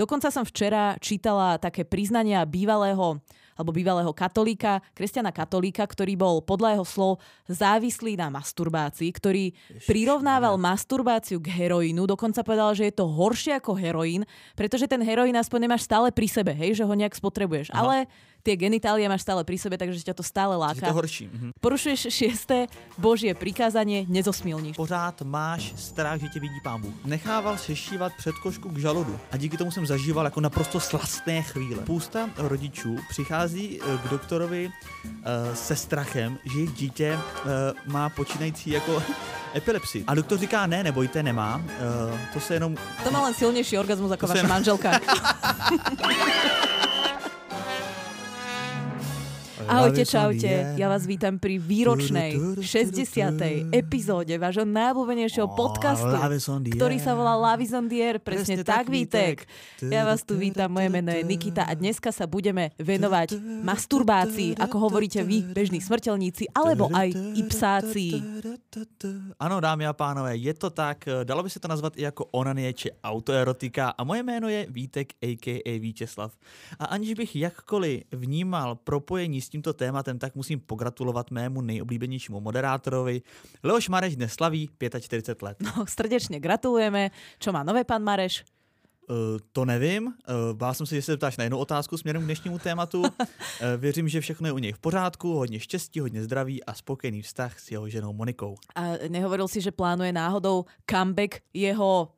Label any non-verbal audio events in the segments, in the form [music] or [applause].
Dokonca som včera čítala také priznania bývalého alebo bývalého katolíka, kresťana katolíka, ktorý bol podľa jeho slov závislý na masturbácii, ktorý Ježiš, prirovnával ne. masturbáciu k heroínu, dokonca povedal, že je to horšie ako heroín, pretože ten heroín aspoň nemáš stále pri sebe, hej, že ho nejak spotrebuješ. Aha. Ale tie genitálie máš stále pri sebe, takže ťa to stále láka. Je to horší. Mhm. Porušuješ šiesté božie prikázanie, nezosmilníš. Pořád máš strach, že tě vidí pán Bůh. Nechával sešívat předkošku k žaludu a díky tomu jsem zažíval jako naprosto slastné chvíle. Spousta rodičů přichází eh, k doktorovi uh, se strachem, že jejich dítě uh, má počínající jako [laughs] epilepsii. A doktor říká, ne, nebojte, nemá. Uh, to se jenom... To má len silnější orgasmus [laughs] jako vaše manželka. [laughs] Ahojte, čaute. Ja vás vítam pri výročnej 60. epizóde vášho najobľúbenejšieho podcastu, ktorý sa volá Lavis on the Air. Presne tak, Vítek. Ja vás tu vítam, moje meno je Nikita a dneska sa budeme venovať masturbácii, ako hovoríte vy, bežní smrteľníci, alebo aj i psáci. Ano, dámy a pánové, je to tak. Dalo by se to nazvat i jako onanie či autoerotika a moje jméno je Vítek a.k.a. Vítězslav. A aniž bych jakkoliv vnímal propojení s tím tímto tématem, tak musím pogratulovat mému nejoblíbenějšímu moderátorovi. Leoš Mareš dnes slaví 45 let. No, srdečně gratulujeme. Čo má nové pan Mareš? Uh, to nevím. Uh, bál jsem se, že se ptáš na jednu otázku směrem k dnešnímu tématu. uh, [laughs] věřím, že všechno je u něj v pořádku, hodně štěstí, hodně zdraví a spokojený vztah s jeho ženou Monikou. A nehovoril si, že plánuje náhodou comeback jeho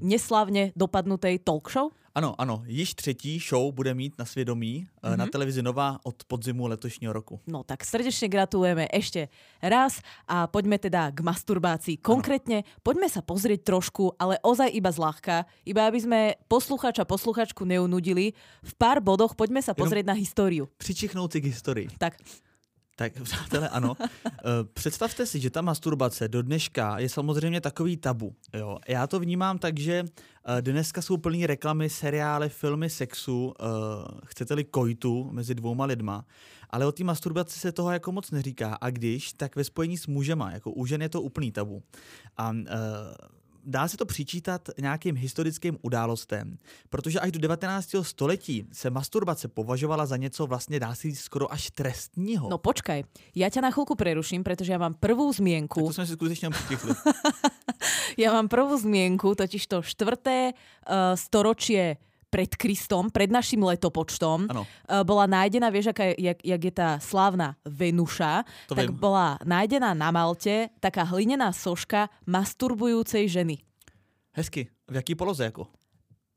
neslavně dopadnutej talk show? Ano, ano, již třetí show bude mít na svědomí mm-hmm. na televizi Nova od podzimu letošního roku. No tak srdečně gratulujeme ještě raz a pojďme teda k masturbácii. Konkrétně pojďme sa pozrieť trošku, ale ozaj iba zľahka, iba aby sme posluchača, posluchačku neunudili. V pár bodoch pojďme sa pozrieť Jenom na históriu. Přičichnout si k historii. Tak, tak [laughs] přátelé, ano. Eh, představte si, že ta masturbace do dneška je samozřejmě takový tabu. Jo. Já to vnímám tak, že eh, dneska jsou plný reklamy, seriály, filmy sexu, eh, chcete-li kojtu mezi dvouma lidma, ale o té masturbaci se toho jako moc neříká. A když, tak ve spojení s mužema, jako u žen je to úplný tabu. A dá se to přičítat nějakým historickým událostem, protože až do 19. století se masturbace považovala za něco vlastně dá se říct skoro až trestního. No počkaj, já tě na chvilku preruším, protože já mám prvou změnku. Tak to jsme si skutečně přichli. [laughs] já mám prvou změnku, totiž to čtvrté uh, storočie pred Kristom, pred našim letopočtom, ano. Eh, bola nájdená, vieš, aká, jak, jak je tá slávna Venuša, to tak viem. bola nájdená na Malte taká hlinená soška masturbujúcej ženy. Hezky. V jaký poloze jako?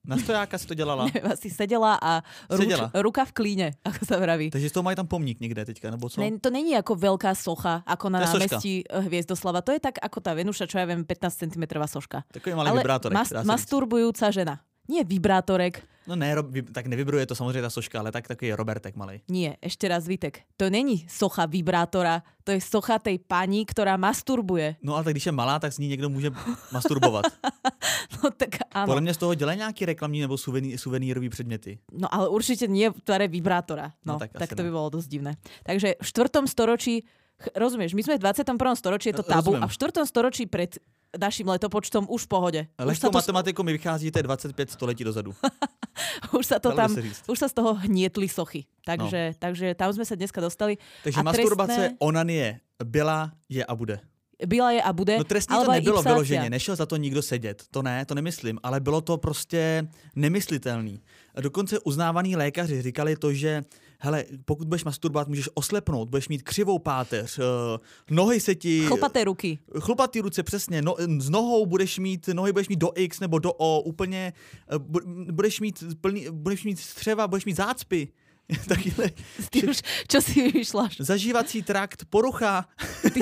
Na stojáka si to dělala? [laughs] Nevím, asi seděla a ruč, ruka v klíne, [laughs] ako sa vraví. Takže z toho mají tam pomník někde teďka, nebo co? Ne, to není jako velká socha, ako na námestí eh, Hviezdoslava. To je tak ako tá Venuša, čo ja viem, 15 cm soška. Takový malý Ale vibrátorek. Mas, masturbujúca žena. Nie vibrátorek. No ne, tak nevybruje to samozřejmě ta soška, ale tak takový Robertek malý. Nie, ešte raz Vitek. To není socha vibrátora, to je socha tej paní, která masturbuje. No ale tak když je malá, tak s ní někdo může masturbovat. [laughs] no tak ano. Podle mě z toho dělají nějaký reklamní nebo suvený, suvenýrový předměty. No ale určitě nie v tvare vibrátora. No, no tak, tak to by bylo dost divné. Takže v čtvrtom storočí rozumieš, my sme v 21. storočí, je to tabu Rozumiem. a v 4. storočí pred naším letopočtom už v pohode. Lehkou matematikou mi vycházíte 25 století dozadu. [laughs] už sa to tam, už sa z toho hnietli sochy. Takže, no. takže tam sme sa dneska dostali. Takže a masturbace, trestné... onanie byla, je a bude byla je a bude. No trestní to nebylo vyloženě, nešel za to nikdo sedět, to ne, to nemyslím, ale bylo to prostě nemyslitelný. Dokonce uznávaný lékaři říkali to, že hele, pokud budeš masturbovat, můžeš oslepnout, budeš mít křivou páteř, uh, nohy se ti... Chlpaté ruky. Chlpatý ruce, přesně. No, s nohou budeš mít, nohy budeš mít do X nebo do O, úplně, uh, budeš mít plný, budeš mít střeva, budeš mít zácpy. [laughs] Takhle. Ty už, čo si vymýšľaš? Zažívací trakt, porucha. Ty,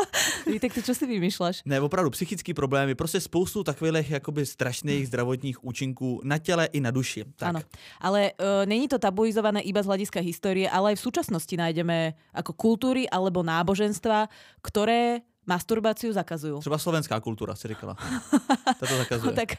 [laughs] Vítek, ty čo si vymýšľaš? Ne, opravdu, psychické problémy, prostě spoustu takových jakoby strašných zdravotních účinků na těle i na duši. Tak. Ano, ale uh, není to tabuizované iba z hľadiska histórie, ale aj v súčasnosti nájdeme ako kultúry alebo náboženstva, ktoré masturbáciu zakazujú. Třeba slovenská kultúra, si říkala. [laughs] to zakazuje. tak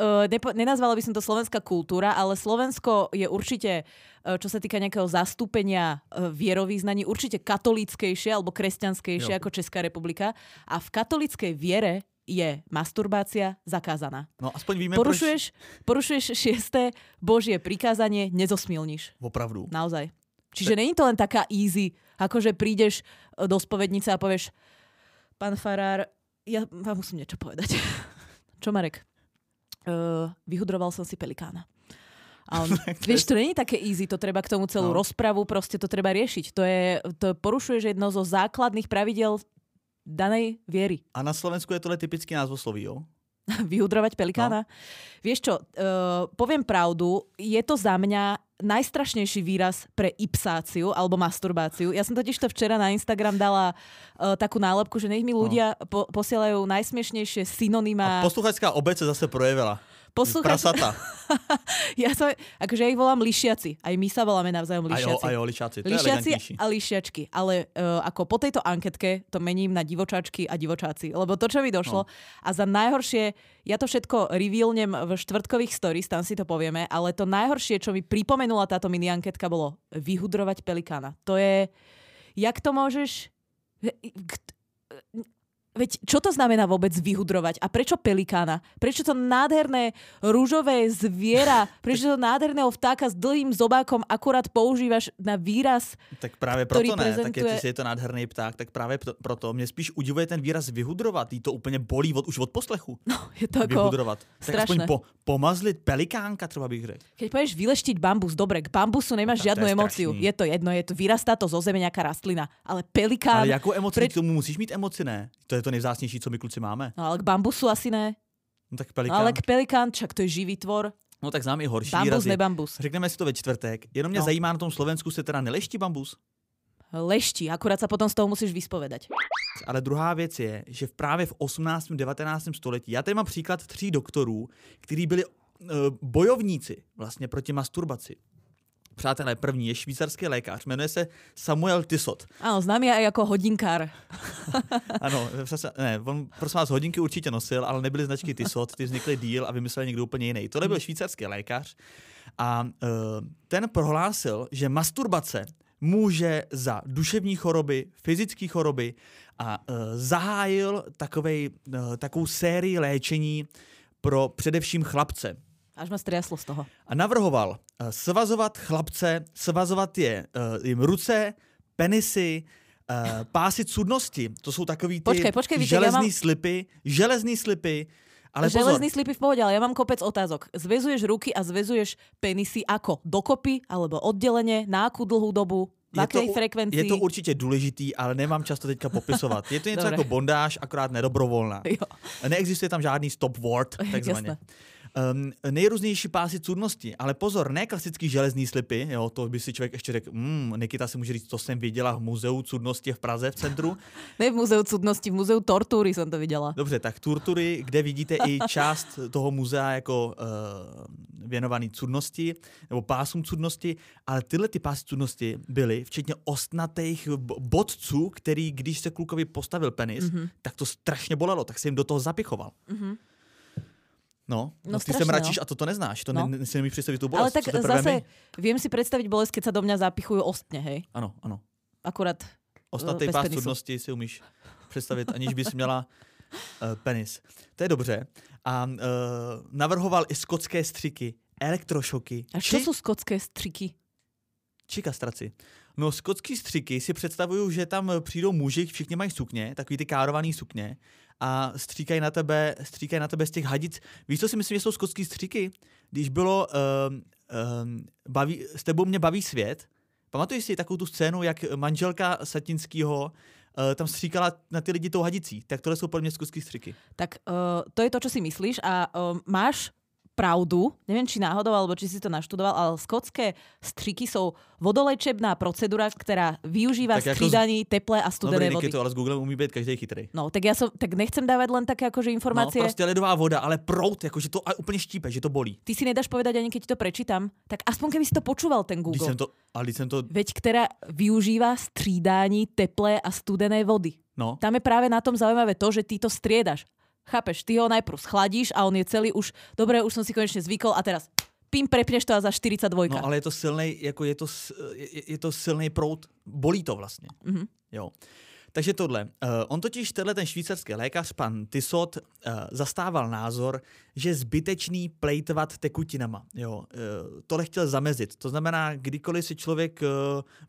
uh, nepo, nenazvala by som to slovenská kultúra, ale Slovensko je určite, uh, čo sa týka nejakého zastúpenia uh, vierovýznaní, určite katolíckejšie alebo kresťanskejšie jo. ako Česká republika. A v katolíckej viere je masturbácia zakázaná. No aspoň víme, Porušuješ, porušuješ šiesté Božie prikázanie, nezosmilníš. proč... Opravdu. Naozaj. Čiže není to len taká easy, ako že prídeš do spovednice a povieš pán Farár, ja vám musím niečo povedať. [laughs] Čo Marek? Uh, vyhudroval som si pelikána. A on, [laughs] vieš, to není také easy, to treba k tomu celú No. rozpravu, proste to treba riešiť. To je, to porušuješ jedno zo základných pravidel danej viery. A na Slovensku je tohle typický názvosloví, jo? [laughs] Vyhudrovať pelikána? No. Vieš čo, uh, poviem pravdu, je to za mňa najstrašnejší výraz pre ipsáciu alebo masturbáciu. Ja som totiž to včera na Instagram dala uh, takú nálepku, že nech mi ľudia po- posielajú najsmiešnejšie A synonymá. posluchačská obec se zase projevila. Posluchač- Prasata. [laughs] Ja som, akože ja ich volám lišiaci. Aj my sa voláme navzájom A jo, lišiaci. a jo, lišáci. To je Lišiaci elegantnější. a lišiačky. Ale uh, ako po tejto anketke to mením na divočáčky a divočáci. Lebo to, čo mi došlo. No. A za najhoršie, ja to všetko revealnem v štvrtkových stories, tam si to povieme, ale to najhoršie, čo mi pripomenula táto mini anketka, bolo vyhudrovať pelikána. To je... Jak to môžeš... Veď čo to znamená vôbec vyhudrovať? A prečo pelikána? Prečo to nádherné rúžové zviera? [laughs] Prečo to nádherného vtáka s dlhým zobákom akurát používaš na výraz? Tak právě proto ne, tak prezentuje- jestli je to nádherný pták, tak právě pro- proto mě spíš udivuje ten výraz vyhudrovat. Jí to úplně bolí od, už od poslechu. [laughs] No, je to ako... Vyhudrovat. Tak aspoň strašné. po, pomazlit pelikánka, třeba bych řekl. Keď povieš vyleštiť bambus, dobre, k bambusu nemáš Tak to žiadnu je emóciu. strašný. Je to jedno, je to, vyrastá to zo zeme nejaká rastlina. Ale pelikán... Ale jakou emoci pre- k tomu musíš mít emoci, ne? To je to nejvzácnější, co my kluci máme. No ale k bambusu asi ne. No tak No, pelikán. ale k pelikán, čak to je živý tvor. No tak znám i horší Bambus, výrazy. nebambus. Řekneme si to ve čtvrtek. Jenom mě No. zajímá na tom Slovensku se teda neleští bambus. Lešti, akurát sa potom z toho musíš vyspovedať. Ale druhá věc je, že právě v 18. 19. století, já tady mám příklad tří doktorů, kteří byli uh, bojovníci vlastně proti masturbaci. Přátelé, první je švýcarský lékař, jmenuje se Samuel Tissot. Áno, známy aj ako hodinkár. [laughs] Ano, přesně, ne, on prosím vás hodinky určitě nosil, ale nebyly značky Tissot, ty vznikly díl a vymyslel někdo úplně jiný. Tohle byl švýcarský lékař a uh, ten prohlásil, že masturbace může za duševní choroby, fyzické choroby a uh, zahájil takovej, uh, takovou sérii léčení pro především chlapce. Až ma striaslo z toho. A navrhoval uh, svazovat chlapce, svazovat je uh, jim ruce, penisy, uh, pásy cudnosti. To jsou takový ty Počkej, počkej, Vítek, železný mám- slipy, železný slipy, ale pozor, Železný slipy v pohode, ale ja mám kopec otázok. Zvezuješ ruky a zvezuješ penisy ako? Dokopy alebo oddelenie? Na akú dlhú dobu? V je to, frekvencii? je to určitě důležitý, ale nemám čas to teďka popisovat. Je to něco Dobre. jako bondáž, akorát nedobrovolná. [laughs] Jo. Neexistuje tam žádný stop word, [laughs] takzvaně. Jasné. Um, nejrůznější pásy cudnosti, ale pozor, ne klasický železný slipy, jo, to by si člověk ještě řekl, mm, Nikita si může říct, to jsem viděla v muzeu cudnosti v Praze v centru. [laughs] Ne v muzeu cudnosti, v muzeu tortúry som to videla. Dobře, tak turtury, kde vidíte i [laughs] část toho muzea jako uh, věnovaný cudnosti nebo pásům cudnosti, ale tyhle ty pásy cudnosti byly, včetně ostnatých bodců, který, když se klukovi postavil penis, Mhm. mm-hmm. tak to strašně bolelo, tak se jim do toho zapichoval. Mhm. No, No no ty strašné, se mračíš no. a to to neznáš, to No. no. ne, si nemůžeš představit tu Ale bolest. tak co zase my. viem si predstaviť bolesť, keď sa do mňa zapichujú ostne, hej? Ano, ano. Akurát Ostnatý bez pás cudnosti si umíš představit, aniž bys měla uh, penis. To je dobře. A uh, navrhoval i skotské střiky, elektrošoky, A čo sú skotské striky? či kastraci. No, skotský střiky si představuju, že tam eh, přijdou muži, všichni mají sukně, takový ty károvaný sukně a stříkají na tebe, stříkají na tebe z těch hadic. Víš, co si myslím, že jsou skotský střiky? Když bylo um, um, baví, s tebou mě baví svět, pamatuješ si takovou tu scénu, jak manželka Satinského uh, tam stříkala na ty lidi tou hadicí? Tak tohle jsou podle mě skotský střiky. Tak uh, to je to, čo si myslíš a uh, máš pravdu, neviem, či náhodou, alebo či si to naštudoval, ale skotské striky sú vodolečebná procedúra, ktorá využíva Tak ako z- stridaní teplé a Dobrý, studené díky vody. to, ale s Googlem umí být každý chytrý. No, tak ja som, tak nechcem dávať len také akože No, informácie. prostě ledová voda, ale prout, jakože to a úplně štípe, že to bolí. Ty si nedáš povedať ani keď to prečítam, tak aspoň keby si to počúval ten Když Google. jsem to, ale když jsem to, Veď ktorá využíva střídání teplé a studené vody. no, Tam je práve na tom zaujímavé to, že ty to striedaš. Chápeš, ty ho najprv schladíš a on je celý už, dobre, už som si konečne zvykol a teraz pím, prepneš to a za 42. No ale je to silný, jako je to, je, je to silný prout, bolí to vlastně. Mhm. Jo. Takže tohle. Uh, on totiž, tenhle ten švýcarský lékař, pan Tissot, uh, zastával názor, že zbytečný plejtvat tekutinama. Jo. Uh, tohle chtěl zamezit. To znamená, kdykoliv si člověk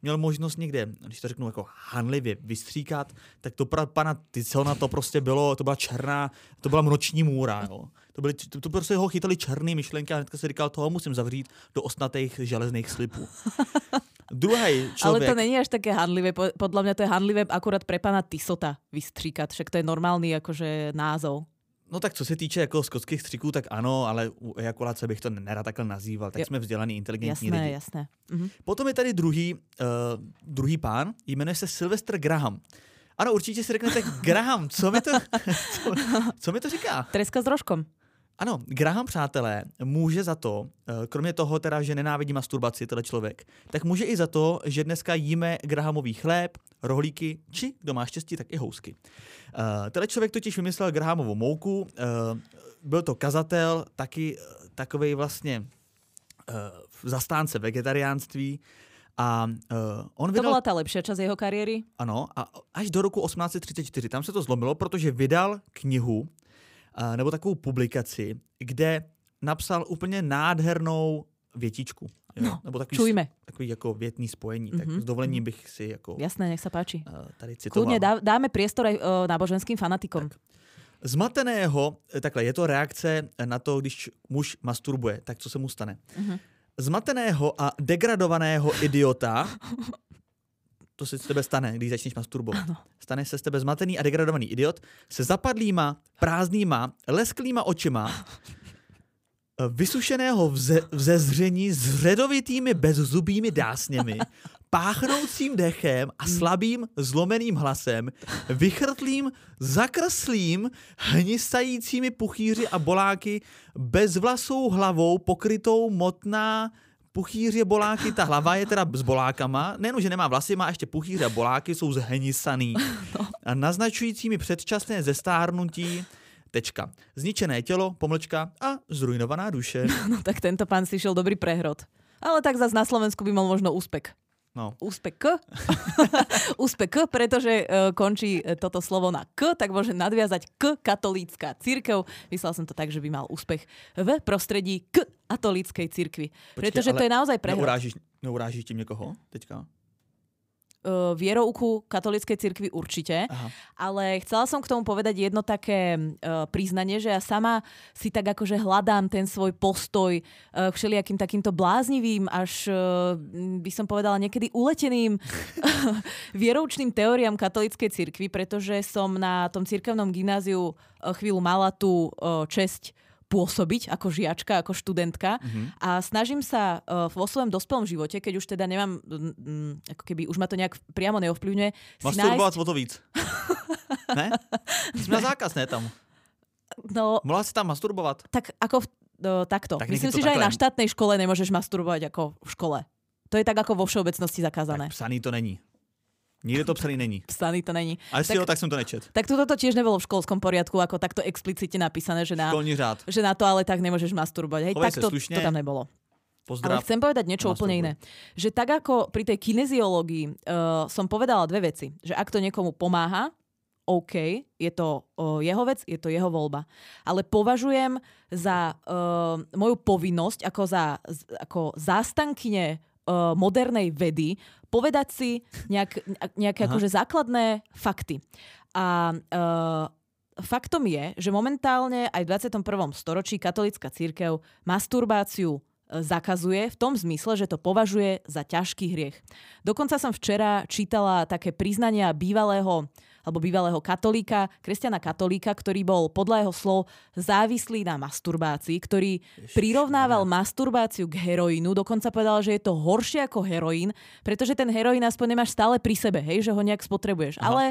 měl možnost někde, když to řeknu jako hanlivě, vystříkat, tak to pro pana Tissona to prostě bylo, to byla černá, to byla noční můra. Jo. To, byly, to, to prostě ho chytali černý myšlenky a hnedka se říkal, toho musím zavřít do osnatých železných slipů. [laughs] Druhý člověk... Ale to není až také handlivé. Podľa mňa to je handlivé akurát pre pana Tisota vystříkat. Však to je normálny akože názov. No tak co se týče jako skotských střiků, tak ano, ale u ejakulace bych to nerad takhle nazýval. Tak jo. jsme vzdělaný, inteligentní jasné, lidi. Jasné, mhm. Potom je tady druhý, uh, druhý pán, jmenuje se Sylvester Graham. Ano, určitě si řeknete, [laughs] Graham, co mi to, [laughs] co, co mi to říká? Treska s rožkom. Ano, Graham, přátelé, může za to, eh, kromě toho teda, že nenávidí masturbaci, tenhle člověk, tak může i za to, že dneska jíme Grahamový chléb, rohlíky, či, kdo má štěstí, tak i housky. Uh, tenhle člověk totiž vymyslel Grahamovou mouku, uh, byl to kazatel, taky uh, vlastně uh, zastánce vegetariánství, a uh, on vydal... To byla ta lepší část jeho kariéry? Ano, a až do roku 1834. Tam se to zlomilo, protože vydal knihu, nebo takovou publikaci, kde napsal úplně nádhernou větičku. Jo? No, nebo takový, čujme. Takový jako větný spojení. Mm-hmm. Tak mhm, s dovolením mhm. bych si jako... Jasné, nech se páči. Tady citoval. Kľudne dá, dáme priestor aj uh, náboženským fanatikom. Tak. Zmateného, e, takhle, je to reakce na to, když muž masturbuje, tak co se mu stane. Mm-hmm. Zmateného a degradovaného idiota [laughs] to se z tebe stane, když začneš masturbovat. Ano. Stane se z tebe zmatený a degradovaný idiot se zapadlýma, prázdnýma, lesklýma očima, [laughs] vysušeného vze, vzezření s ředovitými bezzubými dásněmi, páchnoucím dechem a slabým zlomeným hlasem, vychrtlým, zakrslým, hnisajícími puchýři a boláky, bezvlasou hlavou pokrytou motná puchýře, boláky, ta hlava je teda s bolákama, nejenom, že nemá vlasy, má ještě puchýře a boláky, jsou zhenisaný. [laughs] No. A naznačujícími předčasné zestárnutí tečka. Zničené tělo, pomlčka a zrujnovaná duše. [laughs] No tak tento pán si šel dobrý prehrod. Ale tak zase na Slovensku by mal možno úspek. No. Úspech K. [laughs] Úspech K, pretože uh, končí e, toto slovo na K, tak môže nadviazať K katolícka církev. Myslel som to tak, že by mal úspech v prostredí K katolíckej církvy. Pretože to je naozaj prehrad. Neurážiš, neurážiš tím někoho teďka? Uh, vierouku katolíckej cirkvi určite, Aha. ale chcela som k tomu povedať jedno také uh, priznanie, že ja sama si tak akože hľadám ten svoj postoj uh, k všelijakým takýmto bláznivým, až uh, by som povedala niekedy uleteným [laughs] vieroučným teóriám katolíckej cirkvi, pretože som na tom cirkevnom gymnáziu chvíľu mala tú česť pôsobiť ako žiačka, ako študentka mm-hmm. a snažím sa uh, vo svojom dospelom živote, keď už teda nemám, um, ako keby už ma to nejak priamo neovplyvňuje. Masturbovať nájsť... o to víc. [laughs] ne? Jsme zákaz, ne tam? No, Mohla si tam masturbovat? Tak ako v, no, takto. Tak Myslím si, že aj na štátnej škole nemôžeš masturbovať ako v škole. To je tak ako vo všeobecnosti zakázané. Tak psaný to není. Nikde to psaný není. Psaný to není. A jestli tak, jo, tak jsem to nečet. Tak toto to tiež nebolo v školskom poriadku, ako takto explicitne napísané, že na, Školní řád. že na to ale tak nemôžeš masturbovať. Hej, tak to, to tam nebolo. Pozdrav. Ale chcem povedať niečo úplne iné. Že tak ako pri tej kineziológii uh, som povedala dve veci. Že ak to niekomu pomáha, OK, je to uh, jeho vec, je to jeho voľba. Ale považujem za uh, moju povinnosť ako, za, ako zástankyne uh, modernej vedy povedať si nejak, nejaké akože základné fakty. A uh, faktom je, že momentálne aj v 21. storočí katolická církev masturbáciu e, zakazuje v tom zmysle, že to považuje za ťažký hriech. Dokonca som včera čítala také priznania bývalého alebo bývalého katolíka, kresťana katolíka, ktorý bol podľa jeho slov závislý na masturbácii, ktorý Ježiš, prirovnával ne. masturbáciu k heroínu, dokonca povedal, že je to horšie ako heroín, pretože ten heroín aspoň nemáš stále pri sebe, hej, že ho nejak spotrebuješ. Aha. Ale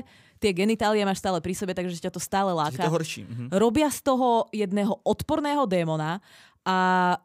tie genitálie máš stále pri sebe, takže ťa to stále láka. to horší. Mhm. Robia z toho jedného odporného démona a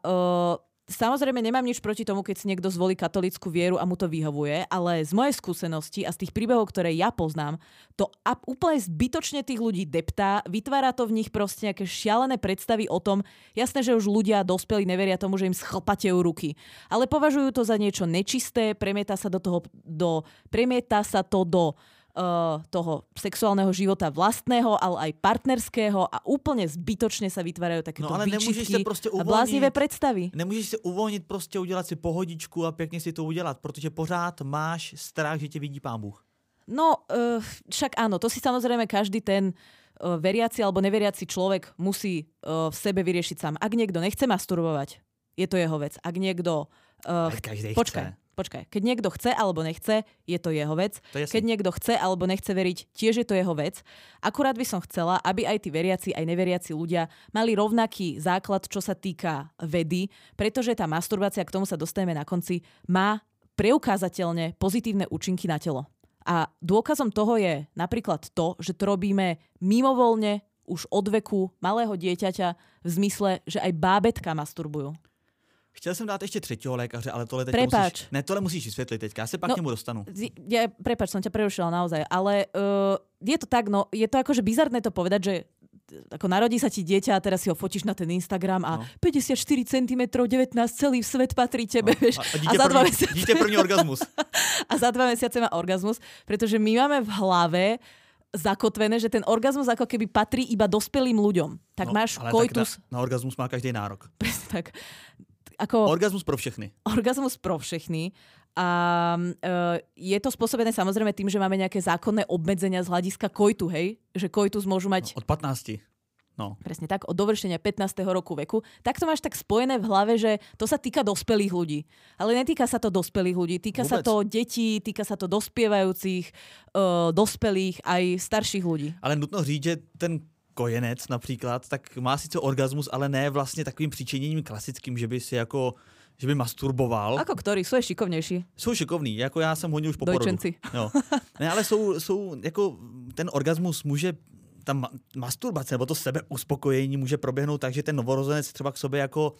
uh, Samozrejme, nemám nič proti tomu, keď si niekto zvolí katolickú vieru a mu to vyhovuje, ale z mojej skúsenosti a z tých príbehov, ktoré ja poznám, to úplne zbytočne tých ľudí deptá, vytvára to v nich proste nejaké šialené predstavy o tom, jasné, že už ľudia dospeli neveria tomu, že im schlpatejú ruky, ale považujú to za niečo nečisté, premieta sa do toho, do, premieta sa to do uh, toho sexuálneho života vlastného, ale aj partnerského a úplne zbytočne sa vytvárajú takéto No ale nemůžeš se prostě a bláznivé uvolnit. predstavy. Nemůžeš se uvolnit, prostě udělat si pohodičku a pěkně si to udělat, protože pořád máš strach, že tě vidí pán Bůh. No, uh, však áno, to si samozrejme každý ten uh, veriaci alebo neveriaci človek musí uh, v sebe vyriešiť sám. Ak niekto nechce masturbovať, je to jeho vec. Ak niekto... Uh, Ale každý počkaj, chce. Počkaj. Keď niekto chce alebo nechce, je to jeho vec. To je. Keď niekto chce alebo nechce veriť, tiež je to jeho vec. Akurát by som chcela, aby aj tí veriaci, aj neveriaci ľudia mali rovnaký základ, čo sa týka vedy, pretože tá masturbácia, k tomu sa dostaneme na konci, má preukázateľne pozitívne účinky na telo. A dôkazom toho je napríklad to, že to robíme mimovoľne už od veku malého dieťaťa v zmysle, že aj bábetka masturbujú. Chtěl jsem dát ještě třetího lékaře, ale tohle teď musíš... Ne, tohle musíš vysvětlit teďka, já se pak No, k němu dostanu. Ja, prepač, som ťa prerušila naozaj, ale uh, je to tak, no, je to akože bizarné to povedať, že ako narodí sa ti dieťa a teraz si ho fotíš na ten Instagram a No. 54 cm, 19, celý svet patrí tebe, vieš. A, a, [laughs] A, za dva první, mesiace, dítě první orgasmus. a za dva mesiace má orgazmus, pretože my máme v hlave zakotvené, že ten orgazmus ako keby patrí iba dospelým ľuďom. Tak No, máš ale koitus, Tak na, na orgasmus má každý nárok. [laughs] presne tak. Ako, Orgasmus pro všechny. orgazmus pro všechny. A uh, je to spôsobené samozrejme tým, že máme nejaké zákonné obmedzenia z hľadiska koitu, hej? Že koitus môžu mať Od 15. No. presne tak, od dovršenia 15. roku veku. Tak to máš tak spojené v hlave, že to sa týka dospelých ľudí. Ale netýka sa to dospelých ľudí, týka sa Vôbec. to detí, týka sa to dospievajúcich, uh, dospelých, aj starších ľudí. Ale nutno říct, že ten kojenec například, tak má sice orgasmus, ale ne vlastně takovým přičiněním klasickým, že by si jako že by masturboval. Ako ktorí sú je šikovnejší. Jsou šikovní, jako já jsem hodně už po porodu. Dojčenci. [laughs] Jo. Ne, ale jsou, jsou, jako ten orgasmus může, ta ma- masturbace nebo to sebeuspokojení může proběhnout tak, že ten novorozenec třeba k sobě jako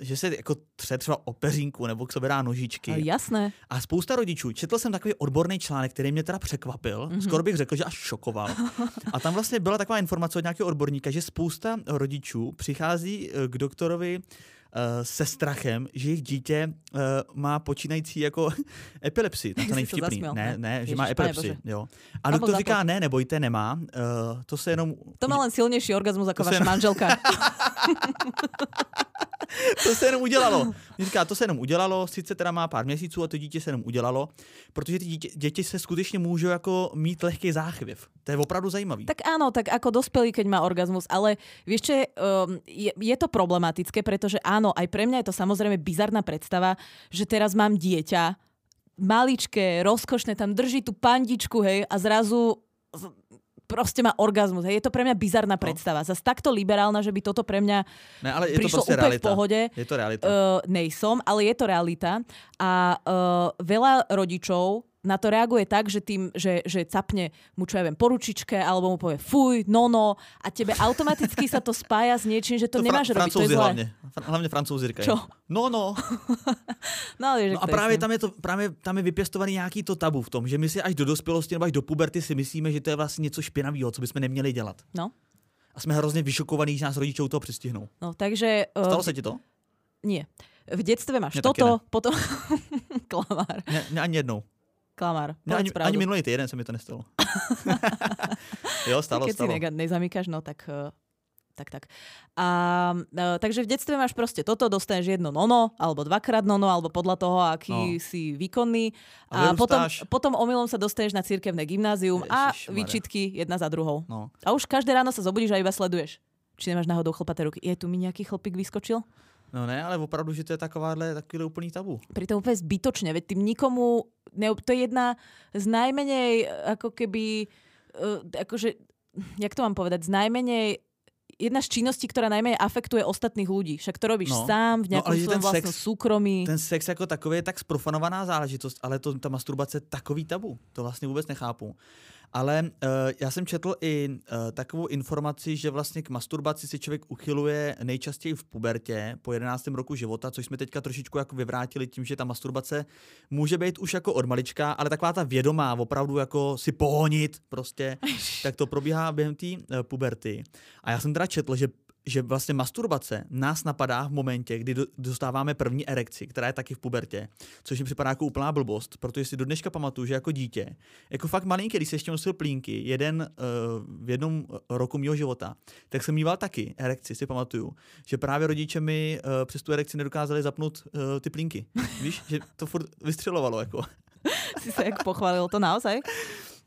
že se jako tře třeba o peřínku nebo k sobě dá nožičky. Ale jasné. A spousta rodičů, četl jsem takový odborný článek, který mě teda překvapil, Mhm. mm-hmm. skoro bych řekl, že až šokoval. A tam vlastně byla taková informace od nějakého odborníka, že spousta rodičů přichází eh, k doktorovi eh, se strachem, že jejich dítě uh, má počínající jako [laughs] epilepsii. To Jsi to nejvtipný. zasměl, Ne, no. ne, že Ježiš, má pane epilepsii. Jo. A doktor říká, to. ne, nebojte, nemá. Uh, to se jenom... To má len silnejší orgazmus ako To vaša sa- manželka. [laughs] to se jenom udělalo. Mě říká, to se jenom udělalo, sice teda má pár měsíců a to dítě se jenom udělalo, protože ty dítě, děti se skutečně můžou jako mít lehký záchvěv. To je opravdu zajímavý. Tak áno, tak ako dospelý, keď má orgazmus, ale čo, je, um, je, je to problematické, pretože áno, aj pre mňa je to samozrejme bizarná predstava, že teraz mám dieťa, maličké, rozkošné, tam drží tú pandičku, hej, a zrazu proste má orgazmus. Hej. Je to pre mňa bizarná predstava. Zas takto liberálna, že by toto pre mňa Ne, ale je to prišlo prostě úplne v realita. pohode. Je to realita. Uh, nejsom, ale je to realita. A uh, veľa rodičov na to reaguje tak, že tým, že, že capne mu, čo ja viem, poručičke, alebo mu povie fuj, no no, a tebe automaticky sa to spája s niečím, že to, fra- nemáš robiť, to je hlavně. Fr- hlavně francouzi říkají. Čo? No, no. [laughs] No, ale no a právě tam je, to, právě tam je vypěstovaný nějaký to tabu v tom, že my si až do dospělosti nebo až do puberty si myslíme, že to je vlastně něco špinavého, co bychom neměli dělat. No, A jsme hrozně vyšokovaní, že nás rodiče u toho přistihnou. no takže... Uh, Stalo se ti to? Nie. V detstve máš taky toto, potom... [laughs] klamár, Ne, ne ani jednou. Klamár. Ne, ani, pravdu. ani minulý týden se mi to nestalo. [laughs] jo, stalo, Keď si stalo. nega- nezamykáš, no tak... eh, tak, tak. A, e, takže v detstve máš proste toto, dostaneš jedno nono, alebo dvakrát nono, alebo podľa toho, aký No. si výkonný. A, A potom, potom omylom sa dostaneš na cirkevné gymnázium a Ježišmarja. výčitky jedna za druhou. No. A už každé ráno sa zobudíš a iba sleduješ. Či nemáš náhodou chlpaté ruky. Je tu mi nejaký chlpík vyskočil? No ne, ale opravdu, že to je takováhle, takovýhle úplný tabu. Pritom úplne zbytočne, veď tým nikomu, ne, to je jedna z najmenej, ako keby, uh, akože, jak to mám povedať, z najmenej, jedna z činností, ktorá najmenej afektuje ostatných ľudí. Však to robíš No. sám v No, nejakom ale že svojom ten sex- súkromí. Ten sex jako takový je tak sprofanovaná záležitost, ale to, ta masturbace je takový tabu. To vlastně vůbec nechápu. Ale uh, já jsem četl i uh, takovou informaci, že vlastně k masturbaci si člověk uchyluje nejčastěji v pubertě po 11. roku života, což jsme teďka trošičku jako vyvrátili tím, že ta masturbace může být už jako od malička, ale taková ta vědomá, opravdu jako si pohonit prostě, tak to probíhá během té uh, puberty. A já jsem teda četl, že že vlastně masturbace nás napadá v momentě, kdy do, dostáváme první erekci, která je taky v pubertě, což mi připadá jako úplná blbost, protože si do dneška pamatuju, že jako dítě, jako fakt malinký, když se ještě nosil plínky, jeden uh, v jednom roku mého života, tak jsem mýval taky erekci, si pamatuju, že právě rodiče mi uh, přes tu erekci nedokázali zapnout uh, ty plínky. Víš, že to furt vystřelovalo jako. si se jak pochválil, to naozaj?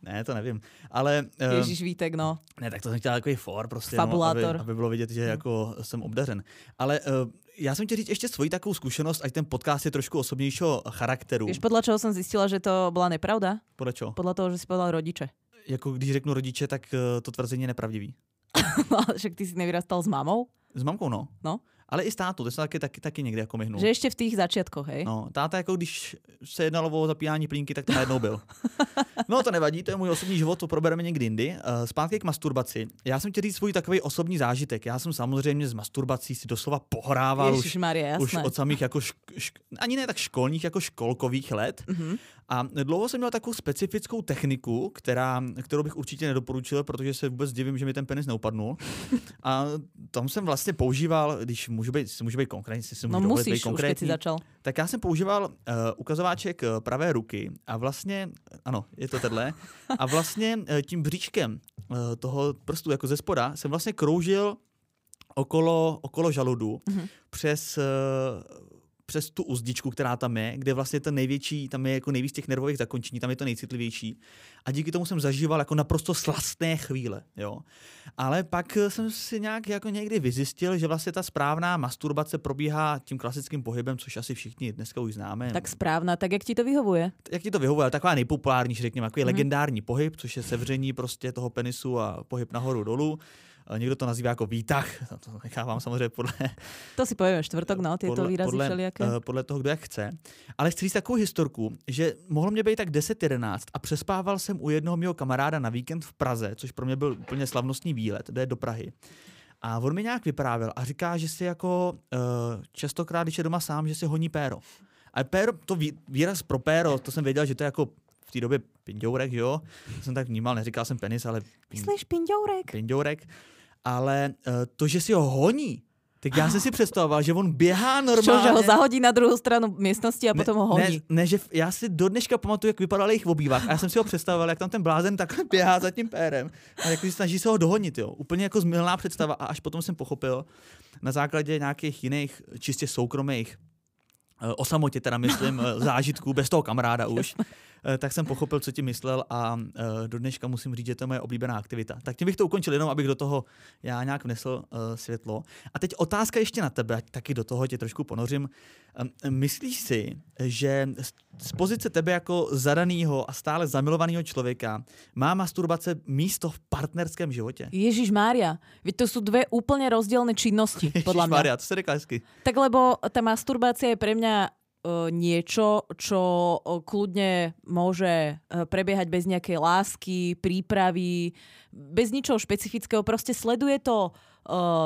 Ne, to nevím. Ale... Uh, Ježíš Vítek, no. Ne, tak to jsem chtěl takový for prostě, Fabulátor. No, aby, aby, bylo vidět, že hmm. jako jsem obdařen. Ale uh, já jsem chtěl říct ještě svoji takovou zkušenost, ať ten podcast je trošku osobnějšího charakteru. Víš, podle čeho jsem zjistila, že to byla nepravda? Podle čeho? Podle toho, že si povedal rodiče. Jako když řeknu rodiče, tak uh, to tvrzení je nepravdivý. [laughs] no, však ty jsi nevyrastal s mámou? S mamkou, no. No. Ale i s tátou, to jsem taky, taky, taky někdy jako myhnul. Že ještě v těch začátkoch, hej? No, táta jako když se jednalo o zapíjání plínky, tak to najednou byl. [laughs] no to nevadí, to je můj osobní život, to probereme někdy jindy. Uh, zpátky k masturbaci. Já jsem chtěl říct svůj takový osobní zážitek. Já jsem samozřejmě z masturbací si doslova pohrával už, Maria, už od samých jako šk- šk- ani ne tak školních, jako školkových let. Mm-hmm. A dlouho jsem měl takovou specifickou techniku, která, kterou bych určitě nedoporučil, protože se vůbec divím, že mi ten penis neupadnul. A tam jsem vlastně používal, když můžu být, můžu být konkrétní, si no musíš, být konkrétní, už začal. tak já jsem používal uh, ukazováček uh, pravé ruky a vlastně, ano, je to tenhle, a vlastně uh, tím bříčkem uh, toho prstu jako ze spoda jsem vlastně kroužil okolo, okolo žaludu mm-hmm. přes uh, přes tu uzdičku, která tam je, kde vlastně ten největší, tam je jako nejvíc těch nervových zakončení, tam je to nejcitlivější. A díky tomu jsem zažíval jako naprosto slastné chvíle, jo. Ale pak jsem si nějak jako někdy vyzjistil, že vlastně ta správná masturbace probíhá tím klasickým pohybem, což asi všichni dneska už známe. Tak správná, tak jak ti to vyhovuje? Jak ti to vyhovuje, taková nejpopulárnější, řekněme, jako je hmm. legendární pohyb, což je sevření prostě toho penisu a pohyb nahoru dolů. Někdo to nazývá jako výtah, [laughs] to nechávám samozřejmě podle... To si povíme čtvrtok, no, tyto podle, výrazy podle, všelijaké. Eh, podle toho, kdo jak chce. Ale chci říct takovou historku, že mohlo mě být tak 10-11 a přespával jsem u jednoho mého kamaráda na víkend v Praze, což pro mě byl úplně slavnostní výlet, jde do Prahy. A on mi nějak vyprávěl a říká, že si jako uh, častokrát, když je doma sám, že si honí péro. A péro, to výraz pro péro, to jsem věděl, že to je jako v té době pindourek, jo? To jsem tak vnímal, neříkal jsem penis, ale... Myslíš pindourek? Pindourek ale uh, to, že si ho honí, tak já jsem si představoval, že on běhá normálně. [laughs] Čo, že ho zahodí na druhou stranu místnosti a ne, potom ho honí. Ne, ne, že já si do dneška pamatuju, jak vypadal jejich obývák. A já jsem si ho představoval, jak tam ten blázen tak [laughs] běhá za tím pérem. A jak snaží se ho dohonit, jo. Úplně jako zmilná představa. A až potom jsem pochopil, na základě nějakých jiných čistě soukromých eh, o samotě teda myslím, eh, zážitků, bez toho kamaráda už, Eh, tak jsem pochopil, co ti myslel a eh, do dneška musím říct, že to je moje oblíbená aktivita. Tak tím bych to ukončil jenom, abych do toho já nějak vnesl eh, světlo. A teď otázka ještě na tebe, taky do toho tě trošku ponořím. Myslíš si, že z pozice tebe jako zadaného a stále zamilovaného člověka má masturbace místo v partnerském životě? Ježíš Mária, veď to jsou dvě úplně rozdílné činnosti, [laughs] podle mě. Mária, to se hezky. Tak lebo ta masturbace je pre mňa E, niečo, čo e, kľudne môže e, prebiehať bez nejakej lásky, prípravy, bez ničoho špecifického. Proste sleduje to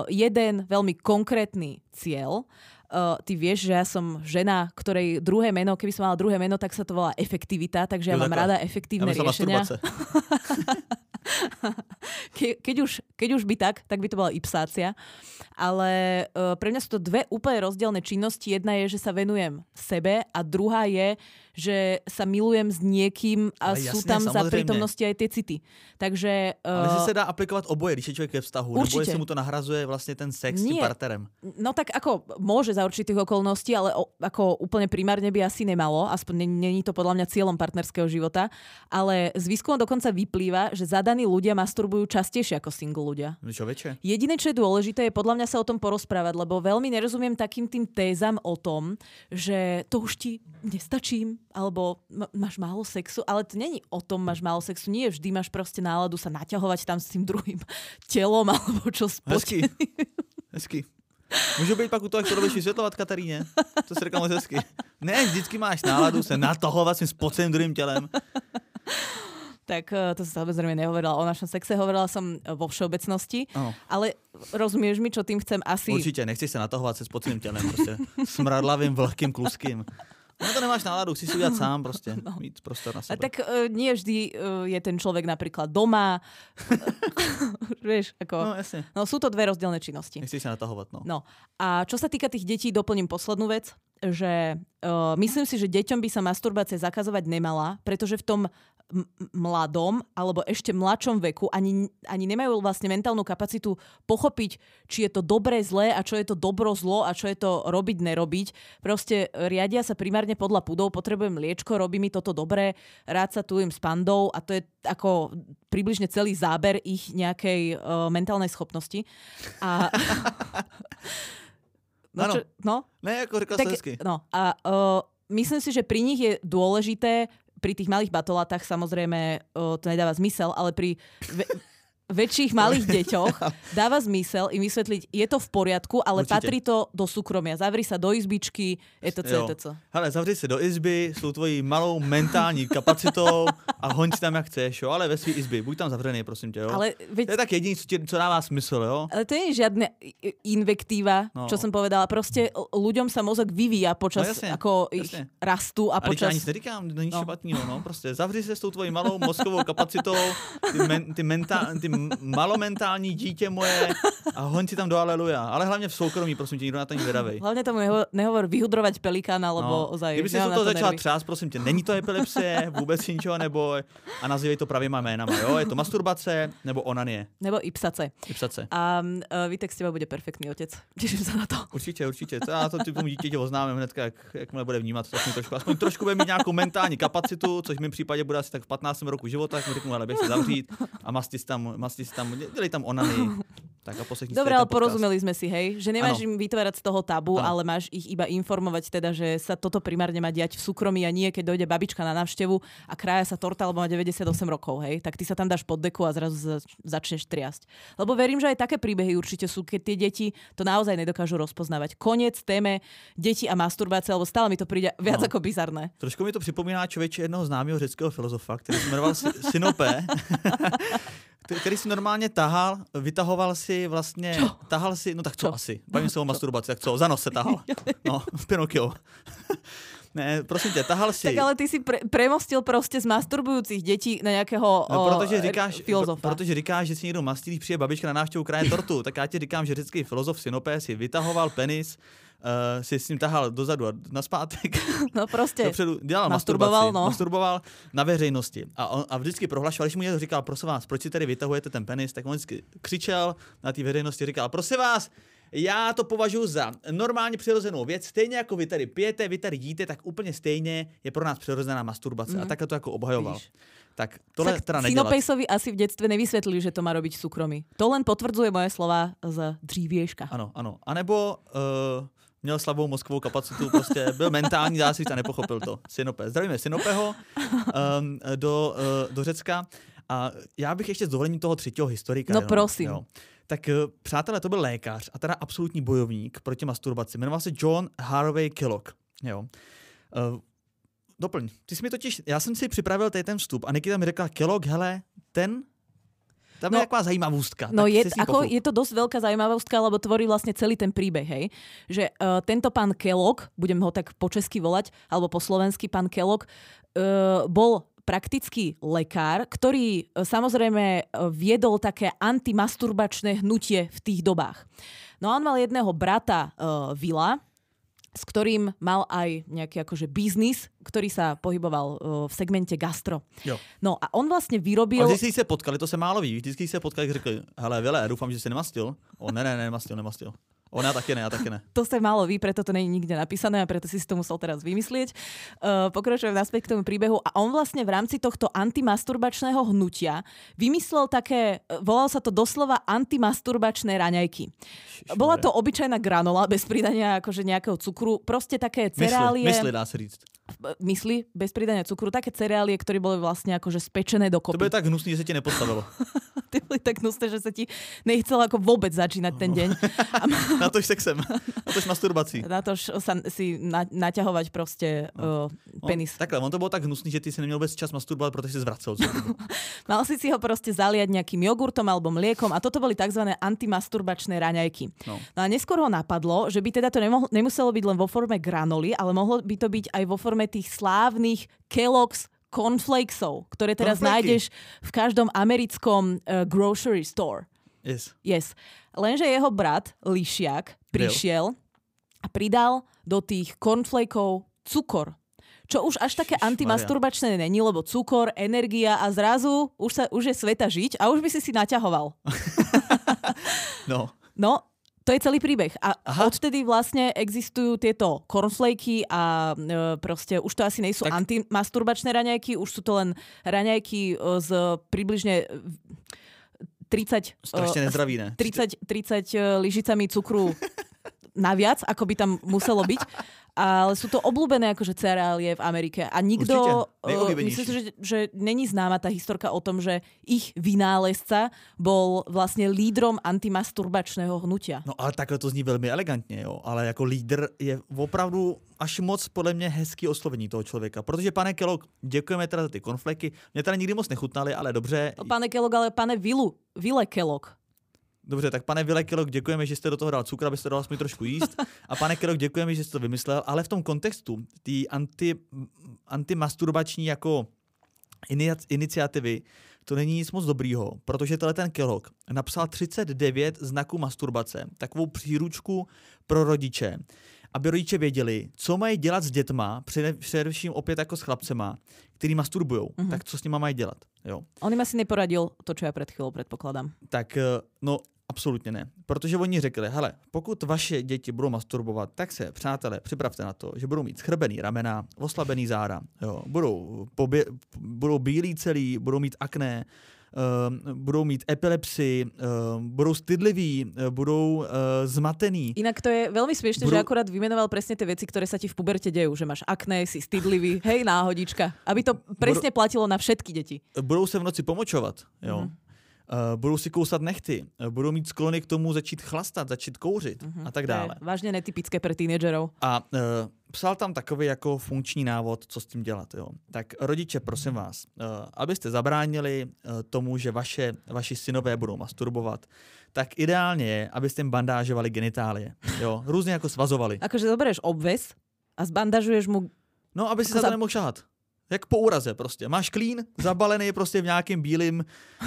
jeden veľmi konkrétny cieľ. Uh, ty vieš, že ja som žena, ktorej druhé meno, keby som mala druhé meno, tak sa to volá efektivita, takže ja mám rada efektívne ja riešenia. [laughs] Ke, keď, už, keď už by tak, tak by to bola ipsácia. Ale uh, pre mňa sú to dve úplne rozdielne činnosti. Jedna je, že sa venujem sebe a druhá je, že sa milujem s niekým a Ale sú jasne, tam samozřejmě. za prítomnosti aj tie city. Takže... Uh, Ale že se dá aplikovat oboje, když je člověk ve vztahu, určitě. nebo jestli mu to nahrazuje vlastně ten sex Nie. s tím partnerem. No tak ako môže za určitých okolností, ale o, ako úplne primárne by asi nemalo, aspoň není to podľa mňa cieľom partnerského života, ale z výskumu dokonca vyplýva, že zadaní ľudia masturbujú častejšie ako single ľudia. No čo väčšie? Jediné, čo je dôležité, je podľa mňa sa o tom porozprávať, lebo veľmi nerozumiem takým tým tézam o tom, že to už ti nestačím, alebo máš málo sexu, ale to není o tom, máš málo sexu, nie vždy máš proste náladu sa naťahovať tam s tým druhým [laughs] telom, alebo čo Hezky, [laughs] hezky. Můžu být pak u toho, jak to budeš vysvětlovat Kataríně? To se říkám hezky. Ne, vždycky máš náladu se natahovat s tím druhým tělem. Tak eh, to sa samozrejme nehovorila o našom sexe, hovorila som vo všeobecnosti, oh. ale rozumieš mi, čo tým chcem asi... Určite, nechci sa natahovať se spoceným telem, prostě smradlavým, vlhkým, kluským. No to nemáš náladu, chci si udělat [laughs] sám prostě, no. mít prostor na A sebe. tak uh, nie vždy uh, je ten človek napríklad doma. Vieš, ako... No No, jasně, no sú to dve rozdielne činnosti. nechci se natahovat, no. No a čo sa týka tých detí, doplním poslednú vec, že uh, myslím si, že deťom by sa masturbácia zakazovať nemala, pretože v tom mladom alebo ešte mladšom veku ani, ani nemajú vlastne mentálnu kapacitu pochopiť, či je to dobré, zlé a čo je to dobro, zlo a čo je to robiť, nerobiť. Proste riadia sa primárne podľa pudov, potrebujem liečko, robí mi toto dobré, rád sa tujem s pandou a to je ako približne celý záber ich nejakej uh, mentálnej schopnosti. A... [laughs] No, Ano. čo, no, Ne, jako řekla tak, hezky. no a uh, myslím si, že pri nich je dôležité, pri tých malých batolatách samozrejme uh, to nedáva zmysel, ale pri väčších malých [laughs] deťoch dáva zmysel im vysvetliť, je to v poriadku, ale Určite. patrí to do súkromia. Zavri sa do izbičky, etc. Jo. etc. Hele, zavři se do izby s tou tvojí malou mentální kapacitou a hoň si tam jak chceš, jo, ale ve své izby, buď tam zavřený, prosím tě, jo. Ale To veď je tak jediný, co, ti, co dává smysl, jo. Ale to je i- invektíva, No. čo som povedala. Proste l- ľuďom sa mozog vyvíja počas No jasne, ako ich jasne. rastu a A počas... nic neříkám, není No. špatného, no, prostě zavři se s tou tvojí malou mozkovou kapacitou, ty, men, ty, menta, ty malomentální dítě moje a hoň si tam do aleluja. Ale hlavně v soukromí, prosím tě, nikdo na to není vedavej. Hlavne tomu neho- nehovor vyhudrovať pelikána, lebo ozaj... Kdyby si to to začala třást, prosím tě, není to epilepsie, vůbec ničeho neboj a nazývej to pravýma jménama, jo? Je to masturbace nebo onanie, Nebo i psace. psace. A uh, Vítek z teba bude perfektný otec. [laughs] Teším sa na to. Určitě, určitě. To já to ty tomu dítěti oznámím hnedka, jak, jakmile bude vnímat, aspoň trošku, aspoň trošku bude mít nějakou mentální kapacitu, což v mém případě bude asi tak v 15. roku života, tak mu řeknu, ale běž se zavřít a masti tam, masti si tam, dělej tam onany. [laughs] Tak a poslechni Dobre, ale ten podcast. porozumeli sme si, hej? Že nemáš Áno. im vytvárať z toho tabu, Áno. ale máš ich iba informovať teda, že sa toto primárne má diať v súkromí a nie, keď dojde babička na návštevu a krája sa torta, alebo má 98 rokov, hej? Tak ty sa tam dáš pod deku a zrazu za- začneš triasť. Lebo verím, že aj také príbehy určite sú, keď tie deti to naozaj nedokážu rozpoznávať. Koniec téme deti a masturbácie, lebo stále mi to príde viac No. ako bizarné. Trošku mi to připomíná člověče jednoho známého řeckého filozofa, který se jmenoval [laughs] který- který si normálně tahal, vytahoval si vlastně, Čo? tahal si, no tak co asi, bavím se o masturbaci, tak co, za nos se tahal, [laughs] no, Pinokio. [laughs] ne, prosím tě, tahal si. Tak ale ty si pre, premostil proste z masturbujúcich detí na nejakého No, protože říkáš, filozofa. pr- protože říkáš, že si někdo mastí, když přijde babička na návštěvu kraje tortu, tak já ti říkám, že řecký filozof Synopé si vytahoval penis, uh, si s ním tahal dozadu a naspátek, [laughs] No proste. dopředu, dělal Masturboval, no. masturboval na veřejnosti. A, on, a vždycky prohlašoval, když mu někdo říkal, prosím vás, proč si tady vytahujete ten penis, tak on vždycky křičel na té veřejnosti, říkal, prosím vás, já to považuji za normálně přirozenou věc, stejně jako vy tady pijete, vy tady jíte, tak úplně stejně je pro nás přirozená masturbace. Mhm. A takhle to jako obhajoval. Vidíš. Tak tohle Však teda nedělat. Sinopejsovi asi v detstve nevysvetlili, že to má robiť v súkromí. To len potvrdzuje moje slova z dřívějška. Ano, ano. A nebo uh, měl slabou mozkovou kapacitu, prostě byl mentální zásit a nepochopil to. Synopé. Zdravíme Synopeho um, do, uh, do Řecka. A já bych ještě s dovolením toho třetího historika. No prosím. Tak uh, přátelé, to byl lékař a teda absolutní bojovník proti masturbaci. Jmenoval se John Harvey Kellogg. Jo. Uh, doplň. Ty jsi mi totiž, já jsem si připravil tady ten vstup a Nikita mi řekla, Kellogg, hele, ten, tam No, je taková zajímavostka. No je, ako, pochop. je to dosť veľká zaujímavostka, lebo tvorí vlastne celý ten príbeh, hej. Že uh, tento pán Kellogg, budem ho tak po česky volať, alebo po slovensky pán Kellogg, uh, bol praktický lekár, ktorý uh, samozrejme viedol také antimasturbačné hnutie v tých dobách. No a on mal jedného brata uh, Vila, s ktorým mal aj nejaký akože biznis, ktorý sa pohyboval uh, v segmente gastro. Jo. No a on vlastne vyrobil... Ale vždycky se potkali, to se málo ví. Vždycky se potkali, řekli, hele, Vile, doufám, že jsi nemastil. O, ne, ne, ne, nemastil, nemastil. O, ne, já taky ne, já taky ne. [laughs] To sa málo ví, preto to není nikde napísané a preto si to musel teraz vymyslieť. Uh, pokračujem naspäť k tomu príbehu a on vlastne v rámci tohto antimasturbačného hnutia vymyslel také, eh, volalo sa to doslova antimasturbačné raňajky. Bola to obyčajná granola bez pridania akože nejakého cukru, proste také Mysli, cereálie, mysli, dá se říct. Mysli bez pridania cukru, také cereálie, ktoré boli vlastne akože spečené To dokopy. bude tak hnusný, že se ti nepostavilo. [laughs] Ty boli tak hnusné, že sa ti nechcela ako vôbec začínať ten deň. [laughs] A Na tož sexem, na tož masturbací. na to sa si na, naťahovať proste uh, penis. On, takhle, on to bylo tak hnusný, že ty si neměl vůbec čas masturbovat, protože si zvracel. [laughs] Mal si si ho proste zaliať nejakým jogurtom alebo mliekom a toto boli tzv. antimasturbačné raňajky. No. No a neskôr ho napadlo, že by teda to nemohlo, nemuselo byť len vo forme granoly, ale mohlo by to byť aj vo forme tých slávnych Kellogg's cornflakesov, ktoré teraz Cornflakey. nájdeš v každom americkom uh, grocery store. Yes. Yes. Lenže jeho brat, Lišiak, prišiel a pridal do tých cornflakeov cukor. Čo už až také Ježišmaria. antimasturbačné není, lebo cukor, energia a zrazu už, sa, už je sveta žiť a už by si si naťahoval. [laughs] No. No, to je celý príbeh. A Aha. odtedy vlastne existujú tieto cornflakey a e, proste už to asi nejsú Tak- antimasturbačné raňajky, už sú to len raňajky e, s približne e, 30... Strašně e, nezdravý, ne? 30, 30 e, lyžicami cukru [laughs] naviac, ako by tam muselo byť. Ale sú to obľúbené akože cereálie v Amerike. A nikto, najobľúbenejší. myslím si, že, že není známa tá historka o tom, že ich vynálezca bol vlastne lídrom antimasturbačného hnutia. No ale takhle to zní velmi elegantně, jo. Ale jako lídr je opravdu až moc podle mě hezký oslovení toho člověka. Protože pane Kellogg, děkujeme teda za ty konfleky. Mě teda nikdy moc nechutnaly, ale dobře. No, Pane Kellogg, ale pane Vilu, Vile Kellogg. Dobře, tak pane Vile Kellogg, děkujeme, že jste do toho dal cukr, abyste dal aspoň trošku jíst. A pane Kellogg, děkujeme, že jste to vymyslel, ale v tom kontextu té anti, antimasturbační jako ini- iniciativy to není nic moc dobrýho, protože tenhle ten Kellogg napsal 39 znaků masturbace, takovou příručku pro rodiče, aby rodiče věděli, co mají dělat s dětma, přede- především opět jako s chlapcema, který masturbujou. Mm-hmm. Tak co s nimi mají dělat? Jo. On im asi neporadil to, čo ja pred chvíľou predpokladám. Tak eh, no, absolutně ne. Protože oni řekli, hele, pokud vaše děti budou masturbovat, tak se, přátelé, připravte na to, že budou mít schrbený ramena, oslabený záda, jo, budou, pobě, budou bílí celý, budou mít akné, um, budou mít epilepsii, um, budou stydliví, eh, budou uh, zmatený. Inak to je veľmi smiešne, Budú- že akorát vymenoval presne tie veci, ktoré sa ti v puberte dejú, že máš akné, si stydlivý, hej, náhodička. Aby to presne platilo na všetky deti. budou se v noci pomočovat, jo. Mhm. Uh, budou si kousat nechty, uh, budou mít sklony k tomu začít chlastat, začít kouřit a tak dále. To je vážne netypické pre tínedžerov. A uh, psal tam takový jako funkční návod, co s tím dělat. Jo. Tak rodiče, prosím vás, uh, abyste zabránili uh, tomu, že vaše, vaši synové budou masturbovat, tak ideálně je, abyste jim bandážovali genitálie. Jo. [laughs] Různě jako svazovali. Akože zoberieš obves a zbandažuješ mu... No, aby si za to nemohl šahat. Jak po úraze prostě. Máš klín zabalený prostě v nějakým bílým, eh,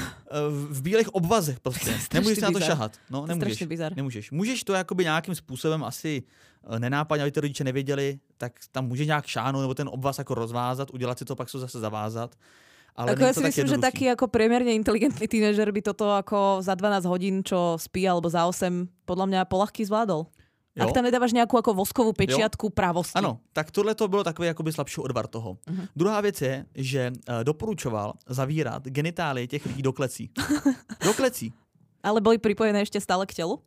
v bílých obvazech prostě. [laughs] Nemůžeš na to bizar. šahat. No, nemůžeš. Nemůžeš. Můžeš to jakoby nějakým způsobem asi eh, nenápadně, aby ty rodiče nevěděli, tak tam může nějak šáhnout nebo ten obvaz jako rozvázat, udělat si to, pak se zase zavázat. Ale Ako ja si tak myslím, že jednoduchý. taký ako priemerne inteligentný tínežer by toto ako za 12 hodín, čo spí, alebo za 8, podľa mňa polahky zvládol. Jo? Ak tam nedávaš nejakú ako voskovú pečiatku pravosti. Ano, tak tohle to bylo takový jakoby slabší odvar toho. Mhm. Druhá věc je, že uh, doporučoval zavírat genitálie těch lidí do klecí. [laughs] do klecí. Ale boli pripojené ešte stále k telu?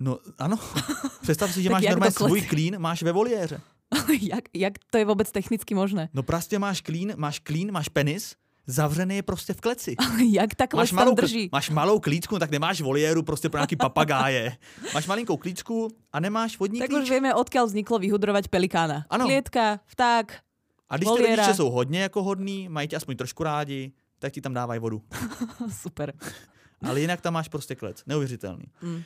No ano, [laughs] představ si, že máš normálně svůj klín, máš ve voliéře. [laughs] jak, jak to je vôbec technicky možné? No prostě máš klín, máš klín, máš penis, zavřený je prostě v kleci. [laughs] jak tak Máš tam malou, drží? máš malou klíčku, tak nemáš voliéru prostě pro nějaký papagáje. [laughs] Máš malinkou klíčku a nemáš vodní Tak klíč. už vieme, odkiaľ vzniklo vyhudrovať pelikána. Ano. Klietka, vták, A když ty voliéra. rodiče jsou hodně jako hodný, mají tě aspoň trošku rádi, tak ti tam dávají vodu. [laughs] super. Ale jinak tam máš prostě klec. Neuvěřitelný. Mm. Uh,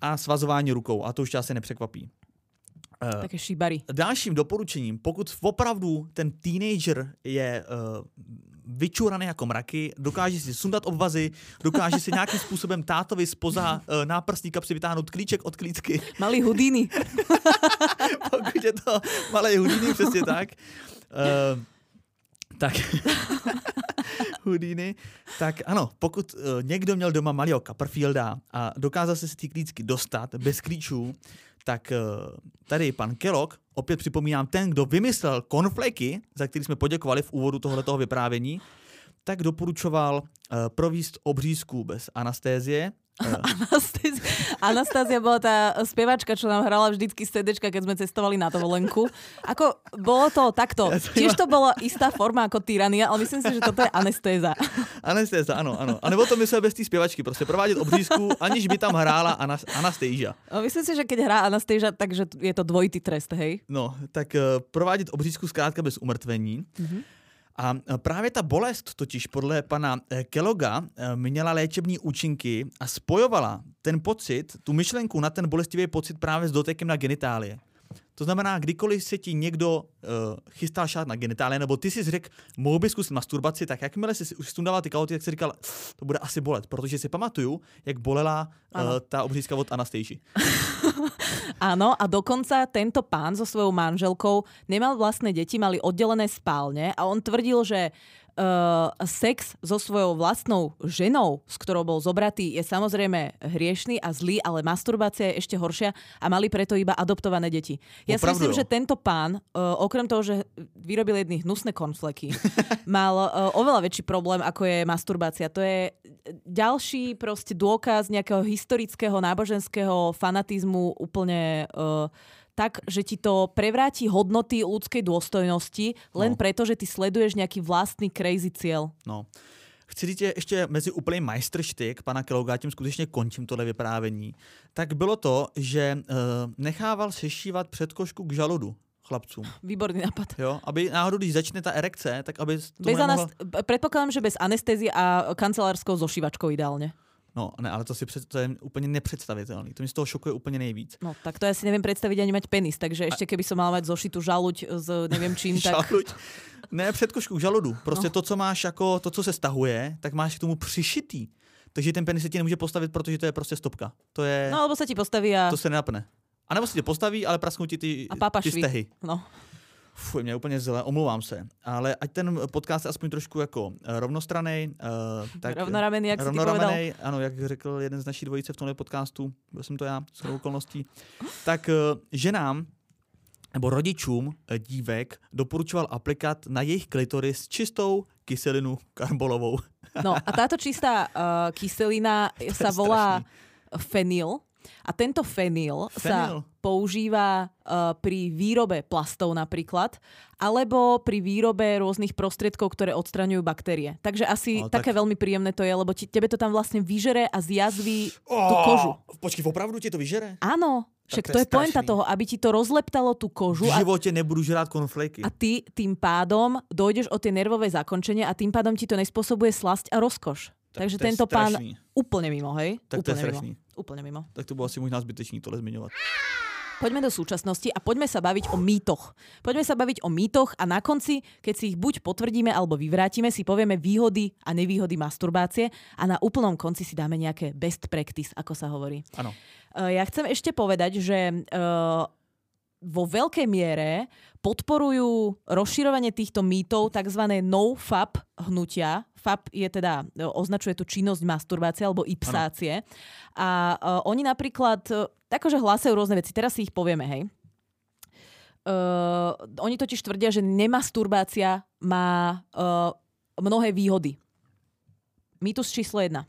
a svazování rukou. A to už tě asi nepřekvapí. Uh, Také šibary. dalším doporučením, pokud opravdu ten teenager je uh, vyčuraný jako mraky, dokáže si sundat obvazy, dokáže si nějakým způsobem tátovi spoza uh, náprstní kapsy vytáhnout klíček od klíčky, Malý hudiny. [laughs] pokud je to malé hudiny, přesně tak. Uh, tak [laughs] Houdini, tak ano, pokud uh, někdo měl doma malého Copperfielda a dokázal se z té klíčky dostat bez klíčů, tak uh, tady pan Kellogg, opět připomínám, ten, kdo vymyslel konfleky, za který jsme poděkovali v úvodu tohoto vyprávění, tak doporučoval uh, províst obřízku bez anastézie [laughs] Anastázia, Anastázia bola tá spievačka, čo nám hrala vždycky z CDčka, keď sme cestovali na dovolenku. Ako, bolo to takto. Tiež to bola istá forma ako tyrania, ale myslím si, že toto je anestéza. [laughs] Anestéza, ano, ano. A nebo to myslel bez té zpěvačky, prostě provádět obřízku, aniž by tam hrála Anastéžia. No, myslím si, že keď hrá Anastéžia, takže je to dvojitý trest, hej? No, tak uh, provádět obřízku zkrátka bez umrtvení. Mm-hmm. A e, právě ta bolest totiž podle pana e, Keloga e, měla léčební účinky a spojovala ten pocit, tu myšlenku na ten bolestivý pocit právě s dotekem na genitálie. To znamená, kdykoliv se ti někdo uh, chystal šát na genitálie, nebo ty si řekl, mohl bys zkusit masturbaci, tak jakmile jsi už sundával ty kalhoty, tak si říkal, to bude asi bolet, protože si pamatuju, jak bolela uh, ta obřízka od Anastejši. [laughs] Áno, a dokonca tento pán so svojou manželkou nemal vlastné deti, mali oddelené spálne a on tvrdil, že uh, sex so svojou vlastnou ženou, s ktorou bol zobratý, je samozrejme hriešný a zlý, ale masturbácia je ešte horšia a mali preto iba adoptované deti. Ja Opravdu, si myslím, jo. že tento pán, uh, okrem toho, že vyrobil jedny hnusné konfleky, [laughs] mal uh, oveľa väčší problém, ako je masturbácia. To je ďalší proste dôkaz nejakého historického náboženského fanatizmu úplne uh, tak, že ti to prevráti hodnoty ľudskej dôstojnosti len no. preto, že ty sleduješ nejaký vlastný crazy cieľ. No. Chci říct, že ještě mezi úplný majstrštyk pana Keloga, tím skutečně končím tohle vyprávění, tak bylo to, že uh, nechával sešívat předkošku k žaludu chlapcům. Výborný nápad. Jo, aby náhodou, když začne ta erekce, tak aby... Bez nemohla... anest... Predpokladám, že bez anestezie a kancelářskou zošívačkou ideálně. No, ne, ale to, si před, to je úplně nepředstavitelný. To mi z toho šokuje úplně nejvíc. No, tak to já si nevím představit ani mať penis, takže ještě keby som mal mať zošitú žaluť s nevím čím, tak... žaluť? Ne, předkošku žaludu. Prostě no. to, co máš jako, to, co se stahuje, tak máš k tomu přišitý. Takže ten penis se ti nemůže postavit, protože to je prostě stopka. To je... No, alebo se ti postaví a... To se nenapne. A nebo se ti postaví, ale prasknou ti ty, a ty stehy. No. Fuj, mě úplně zle, omlouvám se. Ale ať ten podcast je aspoň trošku jako eh, rovnostraný. Uh, tak rovnoramený, jak rovnoramený, ano, jak řekl jeden z naší dvojice v tomhle podcastu, byl jsem to já, s okolností, tak uh, ženám nebo rodičům dívek doporučoval aplikát na jejich klitoris čistou kyselinu karbolovou. No a táto [laughs] čistá uh, kyselina sa volá fenyl a tento fenyl, sa používa uh, pri výrobe plastov napríklad, alebo pri výrobe rôznych prostriedkov, ktoré odstraňujú baktérie. Takže asi také tak... veľmi príjemné to je, lebo ti, tebe to tam vlastne vyžere a zjazví oh, tú kožu. Počkej, opravdu ti to vyžere? Áno. Však to, to je, je pointa toho, aby ti to rozleptalo tú kožu. V živote a, nebudu žrát konfleky. A ty tým pádom dojdeš o tie nervové zakončenie a tým pádom ti to nespôsobuje slasť a rozkoš. Tak Takže tento pán úplne mimo, hej? Tak úplne to je strašný. Mimo. Úplne mimo. Tak to bolo asi možná zbytečný tohle zmiňovať. Poďme do súčasnosti a poďme sa baviť o mýtoch. Poďme sa baviť o mýtoch a na konci, keď si ich buď potvrdíme alebo vyvrátime, si povieme výhody a nevýhody masturbácie a na úplnom konci si dáme nejaké best practice, ako sa hovorí. Áno. Uh, ja chcem ešte povedať, že uh, vo veľkej miere podporujú rozširovanie týchto mýtov tzv. no-fap hnutia. FAP je teda, e, označuje tú činnosť masturbácie alebo ipsácie. A uh, oni napríklad, uh, akože hlásajú rôzne veci, teraz si ich povieme, hej. Uh, oni totiž tvrdia, že nemasturbácia má uh, mnohé výhody. Mýtus číslo jedna.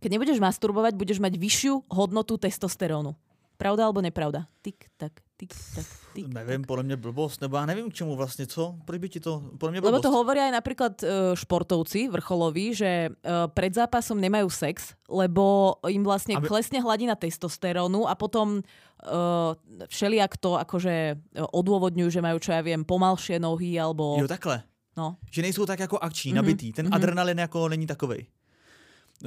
Keď nebudeš masturbovať, budeš mať vyššiu hodnotu testosterónu. Pravda alebo nepravda? Tik, tak, tik, tak, tik, Nevím, tak. podle mě blbost, nebo já nevím k čemu vlastně, co? Proč by ti to, podle mě blbost. Lebo to hovoria aj napríklad uh, športovci vrcholoví, že uh, pred zápasom nemajú sex, lebo im vlastne Aby... klesne hladina testosterónu a potom uh, všelijak to akože odôvodňujú, že majú, čo ja viem, pomalšie nohy alebo... Jo, takhle. No. Že nejsou tak jako akční, mm-hmm. nabitý. Ten mm-hmm. adrenalin jako není takovej.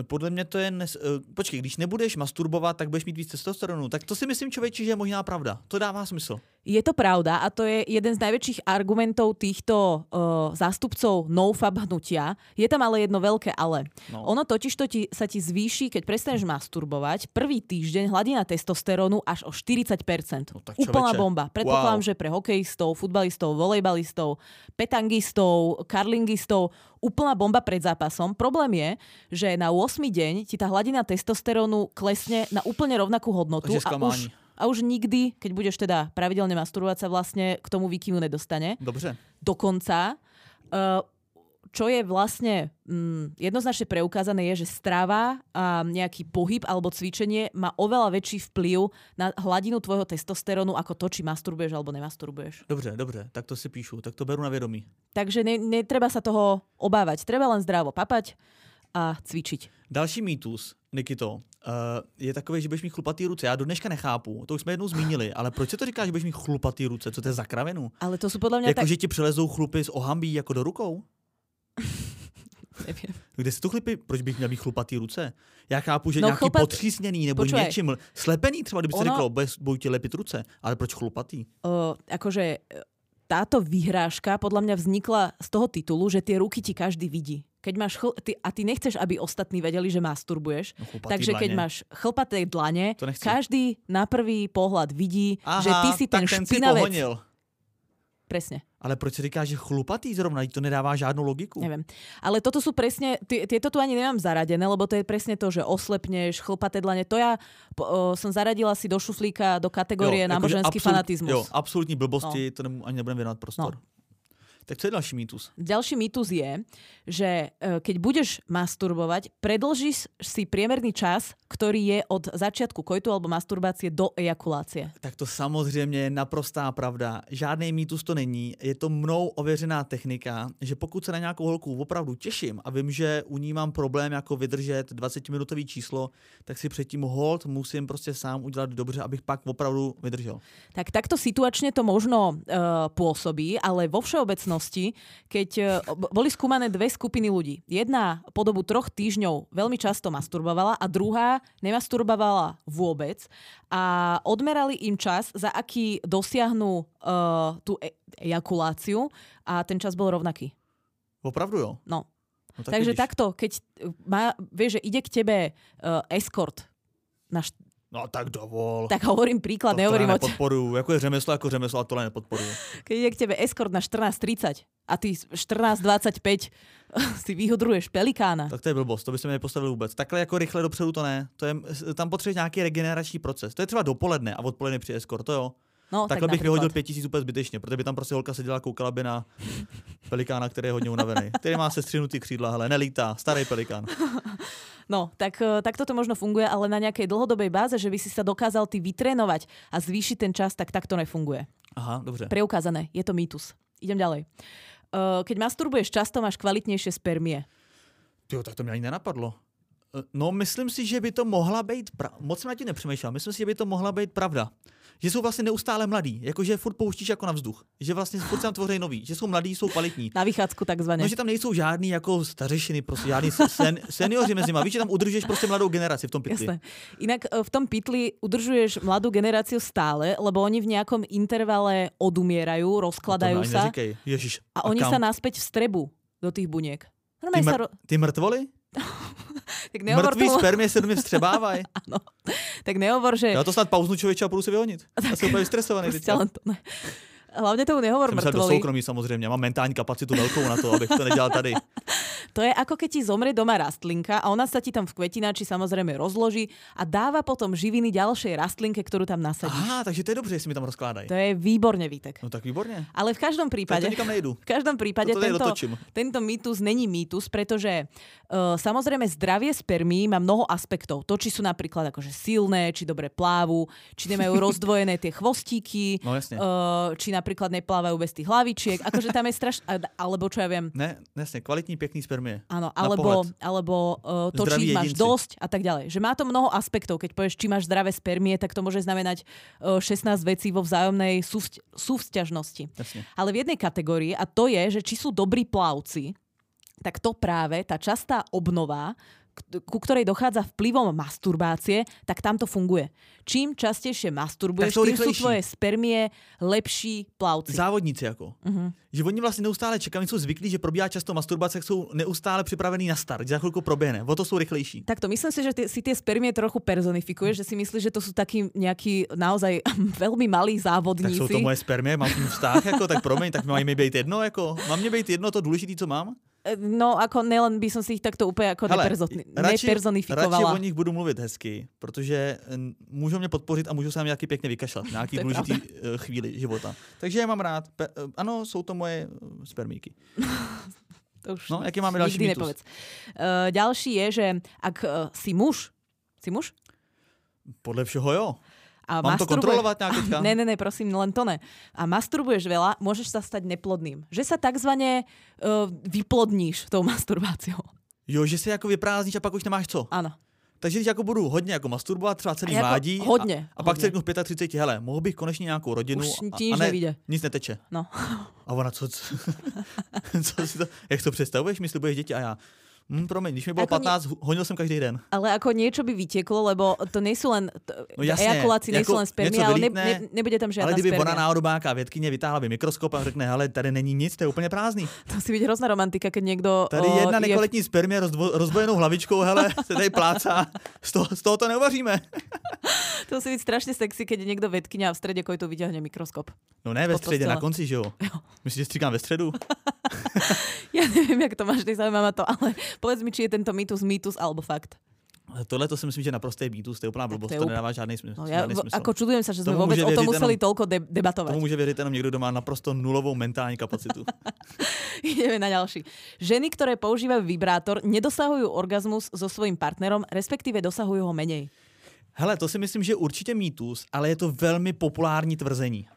Podle mě to je... Nes... Uh, počkej, když nebudeš masturbovat, tak budeš mít víc testosteronu. Tak to si myslím, člověče, že je možná pravda. To dává smysl. Je to pravda a to je jeden z najväčších argumentov týchto uh, zástupcov nofab hnutia. Je tam ale jedno veľké ale. No. Ono totiž to ti, sa ti zvýši, keď prestaneš masturbovať, prvý týždeň hladina testosterónu až o 40%. No, Úplná bomba. Predpokladám, wow. že pre hokejistov, futbalistov, volejbalistov, petangistov, karlingistov úplná bomba pred zápasom. Problém je, že na 8. deň ti tá hladina testosterónu klesne na úplne rovnakú hodnotu a už a už nikdy, keď budeš teda pravidelne masturbovať, sa vlastne k tomu výkyvu nedostane. Dobře. Dokonca, uh, čo je vlastne mm, jednoznačne preukázané, je, že strava a nejaký pohyb alebo cvičenie má oveľa väčší vplyv na hladinu tvojho testosterónu ako to, či masturbuješ alebo nemasturbuješ. Dobře, dobře, tak to si píšu, tak to beru na vědomí. Takže ne, netreba sa toho obávať. Treba len zdravo papať a cvičiť. Další mýtus, Nikito, uh, je takový, že budeš mít chlupatý ruce. Já do dneška nechápu, to už jsme jednou zmínili, ale proč se to říká, že budeš mít chlupatý ruce? Co to je za kravinu? Ale to sú podľa mňa Jako, tak... že ti přelezou chlupy z ohambí jako do rukou? [laughs] Neviem. Kde si tu chlupy? Proč bych měl mít chlupatý ruce? Já chápu, že No, nějaký chlupat- potřísněný nebo Počúvaj. něčím. Slepený třeba, kdyby se Ono- řeklo, bez- budou ti lepit ruce. Ale proč chlupatý? uh, akože e, táto vyhrážka podľa mňa vznikla z toho titulu, že tie ruky ti každý vidí. Keď máš chl- ty, a ty nechceš, aby ostatní vedeli, že masturbuješ. No, Takže keď dlaně. máš chlpaté dlane, každý na prvý pohľad vidí, Aha, že ty si ten ten si špinavec. pohonil. Presne, Ale proč se říká, že chlupatý zrovna? To nedává žádnou logiku. neviem. Ale toto sú presne, ty, tieto tu ani nemám zaradené, lebo to je presne to, že oslepneš, chlpaté dlane. To o, som zaradila si do šuflíka, do kategórie jakože náboženský absolut- fanatismus. Jo, absolutní blbosti, to nemu, ani nebudeme věnovat prostor. No. Tak co je další mýtus? Ďalší mýtus je, že e, keď budeš masturbovať, predlžíš si priemerný čas, ktorý je od začiatku kojtu alebo masturbácie do ejakulácie. Tak to samozřejmě je naprostá pravda. Žádný mýtus to není. Je to mnou ověřená technika, že pokud se na nějakou holku opravdu těším a vím, že u ní mám problém jako vydržet 20-minutový číslo, tak si předtím hold musím prostě sám udělat dobře, abych pak opravdu vydržel. Tak takto situačne to možno e, pôsobí, ale vo všeobecnosti, keď e, boli skúmané dve skupiny ľudí. Jedna po dobu troch týždňov veľmi často masturbovala a druhá nemasturbovala vôbec a odmerali im čas, za aký dosiahnu e, tú e- ejakuláciu a ten čas bol rovnaký. Opravdu jo. No, No, tak Takže vidíš. takto, keď uh, má, vieš, že ide k tebe uh, escort, na No tak dovol. tak hovorím príklad, to, nehovorím o já nepodporuju. Jako je řemeslo, jako řemeslo a tohle nepodporuju. [laughs] keď ide k tebe escort na 14.30 a ty 14.25 [laughs] si vyhodruješ pelikána. Tak to je blbost, to by se mi nepostavil vůbec. Takhle jako rychle dopředu to ne. To je, tam potřebuješ nějaký regenerační proces. To je třeba dopoledne a odpoledne při escort, to jo. No, Takhle tak bych vyhodil pět tisíc úplně zbytečně, protože by tam prostě holka seděla koukala by na [laughs] pelikána, který je hodně unavený. Který má sestřinutý křídla, hele, nelítá, starý pelikán. No, tak, uh, tak toto možno funguje, ale na nejakej dlhodobej báze, že by si sa dokázal ty vytrénovať a zvýšiť ten čas, tak takto nefunguje. Aha, dobře. Preukázané, je to mýtus. Idem ďalej. Uh, keď masturbuješ často, máš kvalitnejšie spermie. Jo, tak to mě ani nenapadlo. Eh, No, myslím si, že by to mohla být, pra- moc jsem na tím nepřemýšlel, myslím si, že by to mohla být pravda. Že jsou vlastně neustále mladí, jakože furt pouštíš jako na vzduch. Že vlastně furt se tam tvoří nový, že jsou mladí, jsou kvalitní. Na vychádzku takzvané. No, že tam nejsou žádný jako stařešiny, prostě žádný sen, seniori mezi nimi. Víš, že tam udržuješ prostě mladou generaci v tom pytli. Jasné. Inak e, v tom pytli udržuješ mladú generáciu stále, lebo oni v nejakom intervale odumierajú, mi rozkladajú ani sa. Ježiš. a oni kam? sa naspäť vstrebu do tých buniek. Ty, sa... mr- Ro... ty mrtvoli? [laughs] [laughs] Tak nehovor, Mrtvý tomu... spermie se do mě [laughs] vstřebávají. Áno. Tak nehovor, že... Já to snad pauznu člověče a půjdu si vyhonit. [laughs] Já jsem úplně vystresovaný. Len to ne. Hlavne tomu nehovor Jsem myslel do soukromí samozřejmě. Mám mentální kapacitu velkou na to, abych to nedělal tady. [laughs] To je ako keď ti zomrie doma rastlinka a ona sa ti tam v kvetináči samozrejme rozloží a dáva potom živiny ďalšej rastlinke, ktorú tam nasadíš. Aha, takže to je dobře, jestli mi tam rozkládají. To je výborne, Vítek. No tak výborně. Ale v každom Tak prípade... to nikam nejdu. V každom prípade Toto tento, dotočím. tento mýtus není mýtus, pretože uh, samozrejme zdravie spermí má mnoho aspektov. To, či sú napríklad akože silné, či dobre plávu, či nemajú [laughs] rozdvojené tie chvostíky, No jasně. uh, či napríklad neplávajú bez tých hlavičiek. Akože tam je strašne... Alebo čo ja viem, Ne, jasně, kvalitní, pěkný spermie. Áno, alebo, alebo uh, to, Zdraví či máš dosť a tak ďalej. Že má to mnoho aspektov. Keď povieš, či máš zdravé spermie, tak to môže znamenať uh, 16 vecí vo vzájomnej súvzť- súvzťažnosti. Jasně. Ale v jednej kategórii, a to je, že či sú dobrí plavci, tak to práve, tá častá obnova, ku ktorej dochádza vplyvom masturbácie, tak tam to funguje. Čím častejšie masturbuješ, Tak sú tým sú rýchlejší. tvoje spermie lepší plavci. Závodníci jako. Mhm. Že oni vlastně neustále čekají, jsou zvyklí, že probíhá často masturbace, tak jsou neustále připravení na start, že za chvilku proběhne. O to jsou rychlejší. Takto, myslím si, že ty, si tie spermie trochu personifikuješ, že si myslíš, že to sú takí nejakí naozaj [laughs] veľmi malí Tak závodníci. jsou to moje spermie, mám vztah, jako, tak promiň, tak mají mi být jedno, jako, mám mě být jedno to důležité, co mám? No, ako nelen by som si ich takto úplne ako Hele, neperzo- radši, radši nepersonifikovala. o nich budu mluvit hezky, protože můžou mě podpořit a můžu se nějaký pěkně vykašlat, [laughs] nějaký důležitý eh, chvíli života. Takže je mám rád. Pe- eh, ano, jsou to moje spermíky. [laughs] To už No, aký máme nikdy mýtus? nepovedz. Uh, ďalší je, že ak uh, si muž, si muž? Podle všeho jo. A Mám to kontrolovať nejak teďka? [laughs] Ne, ne, ne, prosím, len to ne. A masturbuješ veľa, môžeš sa stať neplodným. Že sa takzvané uh, vyplodníš tou masturbáciou. Jo, že si jako vyprázdníš a pak už nemáš co. Áno. Takže když jako budu hodně jako masturbovat třeba celý jako mládí hodně, a, a pak hodně. si řeknu v 35, hele, mohl bych konečně nějakou rodinu Už a, a ne, nevyjde. nic neteče. No. A ona, co, co, [laughs] co si to, jak to představuješ, mi slibuješ děti a já, hm, promiň, když mi bylo Ako 15, honil jsem každý den. Ale ako niečo by vytieklo, lebo to nie sú len t- No jasne, ejakulácie, nie sú ako len spermie, niečo ale ne, ne, nebude tam žiadna Ale kdyby ona spermia. náhodou nějaká vědkyně vytáhla by mikroskop a řekne, hele, tady není nic, to je úplně prázdný. To si byť hrozná romantika, keď niekto Tady o, jedna je nekvalitní spermie rozdvo, rozbojenou hlavičkou, hele, se tady plácá, z toho, z toho to neuvaříme. [laughs] To musí byť strašne sexy, keď je niekto vedkynia a v strede to vyťahne mikroskop. No ne ve středě, na konci, že jo? Myslíš, že stříkám ve středu? [laughs] Ja neviem, jak to máš, nezaujíma ma to, ale povedz mi, či je tento mýtus mýtus alebo fakt. Tohle to si myslím, že naprostý mýtus, to je úplná Tak to blbost, je to úpl- nedává žádný, smysl, No, v- smysl. ako čudujem sa, že sme Tomu vôbec môže o tom museli jenom- toľko de- debatovať. Tomu může věřit jenom někdo, kdo má naprosto nulovou mentální kapacitu. [laughs] Ideme na ďalší. Ženy, ktoré používajú vibrátor, nedosahujú orgazmus so svojím partnerom, respektíve dosahujú ho menej. Hele, to si myslím, že je určitě mýtus, ale je to velmi populární tvrzení.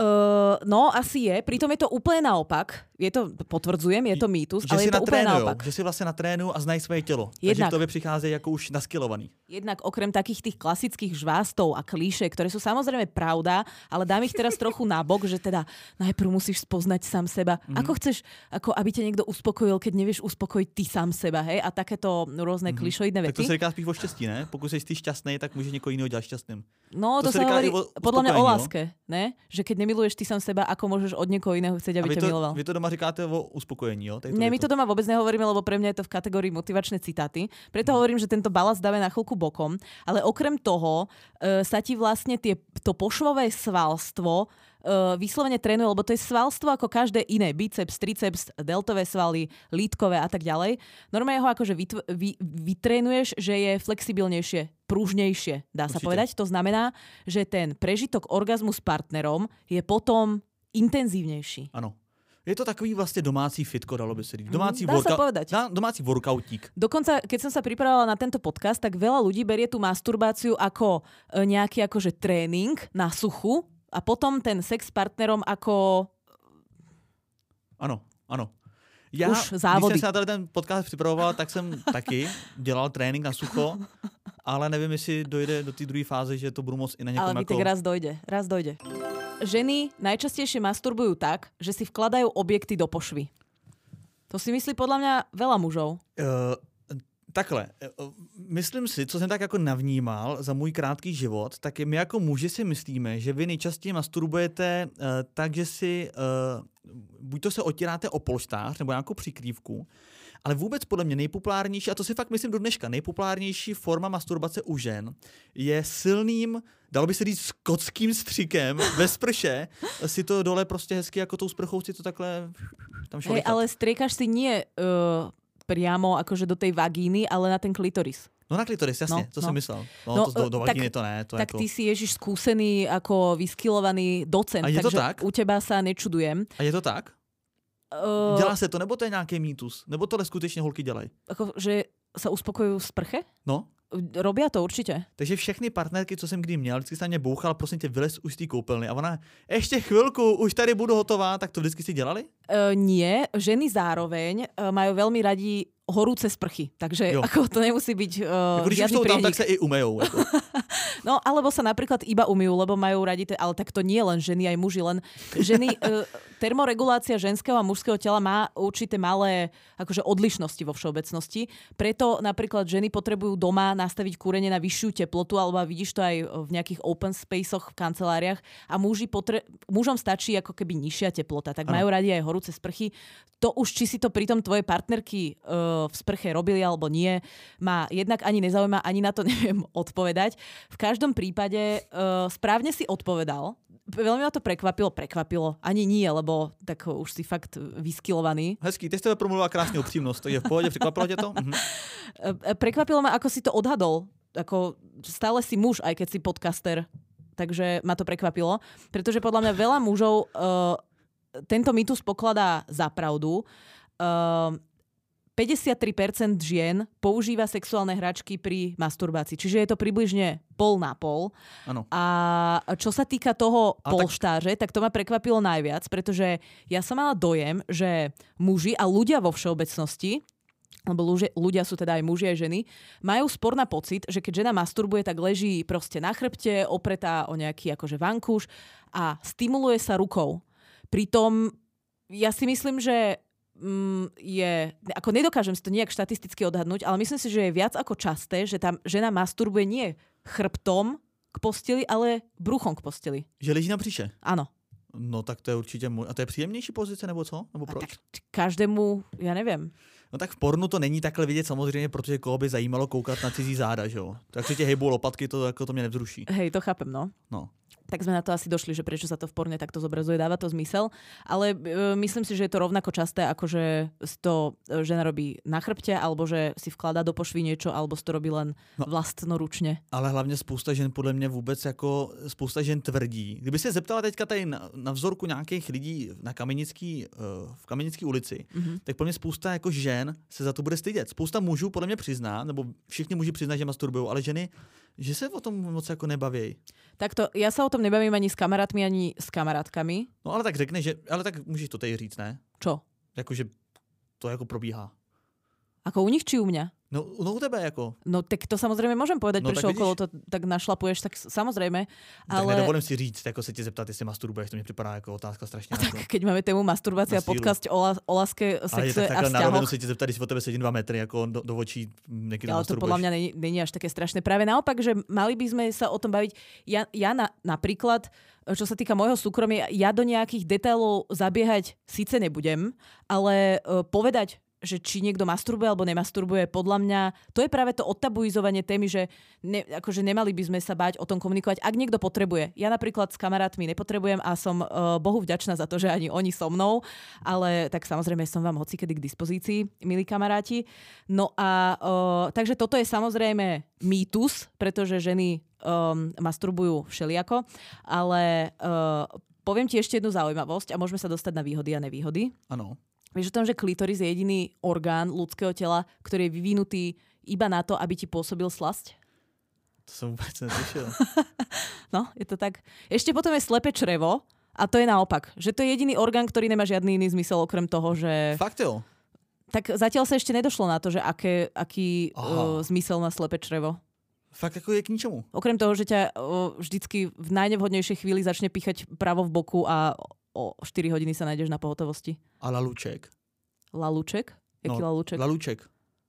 Uh, no, asi je. Pritom je to úplne naopak. Je to, potvrdzujem, je to mýtus, Že ale je to natrénujou, naopak. že si vlastně natrénují a znají svoje tělo. Takže Jednak. k tobě přicházejí jako už naskilovaný. Jednak okrem takých tých klasických žvástov a klíše, ktoré sú samozrejme pravda, ale dám ich teraz trochu nabok, že teda najprv musíš spoznať sám seba. Mhm. Ako chceš, ako aby ťa niekto uspokojil, keď nevieš uspokojiť ty sám seba, hej? A takéto rôzne klišoidné Mhm. Tak to se říká spíš o štěstí, ne? Pokud jsi ty šťastný, tak může někoho jiného dělat šťastným. No, to to, sa sa říká hovorí podľa mňa o láske, ne? Že keď nemiluješ ty sám seba, ako môžeš od niekoho iného chcieť, A aby vy ťa to, miloval? vy to doma říkáte o uspokojení, jo? Tady Ne, my to doma vôbec nehovoríme, lebo pre mňa je to v kategórii motivačné citáty. Preto hovorím, že tento balast dáme na chvíľku bokom. Ale okrem toho e, sa ti vlastne tie, to pošvové svalstvo e, vyslovene trénuje, lebo to je svalstvo ako každé iné. Biceps, triceps, deltové svaly, lítkové a tak ďalej. Normálne ho akože vytv- vy, vytrénuješ, že je flexibilnejšie, pružnejšie, dá sa Určite. povedať. To znamená, že ten prežitok orgazmu s partnerom je potom intenzívnejší. Ano. Je to takový vlastně domácí fitko, dalo by se říct. Domácí, dá sa povedať. Dá, domácí workoutík. Dokonca, keď som sa pripravovala na tento podcast, tak veľa ľudí berie tú masturbáciu ako e, nejaký akože tréning na suchu a potom ten sex s partnerom ako... Ano, ano. Já, Už když závody. jsem se na tady ten podcast připravoval, tak jsem [laughs] taky dělal trénink na sucho, ale nevím, jestli dojde do té druhé fáze, že to budu moc i na někom Ale jako... Vitek, raz dojde, raz dojde. Ženy najčastejšie masturbujú tak, že si vkladajú objekty do pošvy. To si myslí podľa mňa veľa mužov. Uh, takhle, eh, myslím si, co jsem tak jako navnímal za můj krátký život, tak my jako muži si myslíme, že vy nejčastěji masturbujete uh, tak, že si uh, buď to se otíráte o polštář nebo nějakou přikrývku, ale vůbec podle mě nejpopulárnější, a to si fakt myslím do dneška, nejpopulárnější forma masturbace u žen je silným, dalo by se říct skotským střikem ve sprše, si to dole prostě hezky jako tou sprchou si to takhle tam Hej, ale striekaš si nie uh, priamo akože do tej vagíny, ale na ten klitoris. No na klitoris, jasně, No, to no. jsem myslel. No, No, to do, do tak- vagíny to ne. To tak jako... ty si Ježiš skúsený ako vyskilovaný docent, A je to takže tak? u teba sa nečudujem. A je to tak? Uh, Dělá se to, nebo to je nějaký mýtus? Nebo tohle skutečně holky dělají? ako, že sa uspokojujú v sprche? No, Robia to určite. takže všechny partnerky, co jsem kdy měl, vždycky se na mě bouchal, prosím tě, vylez už z té koupelny. A ona, ještě chvilku, už tady budu hotová, tak to vždycky si dělali? Uh, nie, ženy zároveň uh, majú veľmi radi horúce sprchy, takže Jo. ako to nemusí byť uh, jako když už jsou tam, tak se i umejou. Jako. [laughs] No, alebo sa napríklad iba umyjú, lebo majú radi, te, ale tak to nie len ženy, aj muži, len ženy, uh, termoregulácia ženského a mužského tela má určité malé akože odlišnosti vo všeobecnosti, preto napríklad ženy potrebujú doma nastaviť kúrenie na vyššiu teplotu, alebo vidíš to aj v nejakých open spaceoch v kanceláriách a muži potre- mužom stačí ako keby nižšia teplota, tak Ano. majú radi aj horúce sprchy. To už, či si to pritom tvoje partnerky uh, v sprche robili alebo nie, ma jednak ani nezaujíma, ani na to [laughs] neviem odpovedať. V každom prípade uh, správne si odpovedal. Veľmi ma to prekvapilo, prekvapilo. Ani nie, lebo tak už si fakt vyskilovaný. Hezký, ty jste promluvila krásně upřímnost, je v pohodě, překvapilo tě to? Mhm. [laughs] E, Prekvapilo ma, ako si to odhadol. Ako stále si muž, aj keď si podcaster. Takže ma to prekvapilo. Pretože podľa mňa veľa mužov uh, tento mýtus pokladá za pravdu. uh, 53% žien používa sexuálne hračky pri masturbácii. Čiže je to približne pol na pol. Ano. A čo sa týka toho A polštáže, tak... tak to ma prekvapilo najviac, pretože ja som mala dojem, že muži a ľudia vo všeobecnosti lebo ľudia, sú teda aj muži aj ženy, majú spor na pocit, že keď žena masturbuje, tak leží proste na chrbte, opretá o nejaký akože vankúš a stimuluje sa rukou. Pritom ja si myslím, že je, ako nedokážem si to nejak štatisticky odhadnúť, ale myslím si, že je viac ako časté, že tam žena masturbuje nie chrbtom k posteli, ale bruchom k posteli. Že leží na břiše. Áno. No tak to je určitě... Mo- a to je příjemnější pozice, nebo co? Nebo A proč? tak každému, ja neviem. No tak v pornu to není takhle vidět samozřejmě, protože koho by zajímalo koukat na cizí záda, že jo? Tak si tě hejbou lopatky, to, jako to mě nevzruší. Hej, to chápem, no. No. Tak sme na to asi došli, že prečo sa to v porne takto zobrazuje, dáva to zmysel. Ale e, myslím si, že je to rovnako časté, ako že to e, žena robí na chrbte, alebo že si vkladá do pošvy niečo, alebo si to robí len No. vlastnoručne. Ale hlavně spousta žen podle mě vůbec jako spousta žen tvrdí. Kdyby se zeptala teďka tady na, na vzorku nějakých lidí na Kamenický, uh, v Kamenické ulici, Mhm. tak podle mě spousta jako žen se za to bude stydět. Spousta mužů podle mě přizná, nebo všichni muži přiznají, že masturbují, ale ženy, že se o tom moc jako nebaví. Takto, ja sa o tom nebavím ani s kamarátmi, ani s kamarátkami. No ale tak řekne, že, ale tak můžeš to tady říct, ne? Čo? Jakože to jako probíhá. Ako u nich či u mňa? No, no u tebe jako. No tak to samozrejme môžem povedať, No, tak okolo to tak našlapuješ, tak s- samozrejme. Tak Ale nedovolím si říct, jako se tě zeptat, jestli masturbuješ, to mě připadá jako otázka strašně. tak Jako. keď máme tému masturbácia, Na sílu. podcast o, la, o láske, Ale sexe a vzťahoch. se tě zeptat, když o tebe sedím dva metry jako do, do očí, někdy Ale to podľa mňa není, není až také strašné. Práve naopak, že mali by sme sa o tom baviť. Ja, ja na, napríklad, čo sa týka môjho súkromia, ja do nejakých detailov zabiehať síce nebudem, ale uh, povedať, že či niekto masturbuje alebo nemasturbuje, podľa mňa to je práve to odtabuizovanie témy, že ne, akože nemali by sme sa báť o tom komunikovať, ak niekto potrebuje. Ja napríklad s kamarátmi nepotrebujem a som uh, Bohu vďačná za to, že ani oni so mnou, ale tak samozrejme som vám hocikedy k dispozícii, milí kamaráti. No a uh, takže toto je samozrejme mýtus, pretože ženy um, masturbujú všelijako, ale uh, poviem ti ešte jednu zaujímavosť a môžeme sa dostať na výhody a nevýhody. Ano. Vieš o tom, že klitoris je jediný orgán ľudského tela, ktorý je vyvinutý iba na to, aby ti pôsobil slasť? To jsem vůbec neslyšel. [laughs] No, je to tak. Ešte potom je slepe črevo a to je naopak. Že to je jediný orgán, ktorý nemá žiadny iný zmysel okrem toho, že... Fakt jo. Tak zatiaľ sa ešte nedošlo na to, že aké, aký uh, Aha. zmysel má slepe črevo. Fakt jako je k ničemu. Okrem toho, že ťa uh, vždycky v najnevhodnejšej chvíli začne píchať pravo v boku a o 4 hodiny sa nájdeš na pohotovosti. A laluček. Lalúček? Jaký No, lalúček? Laluček.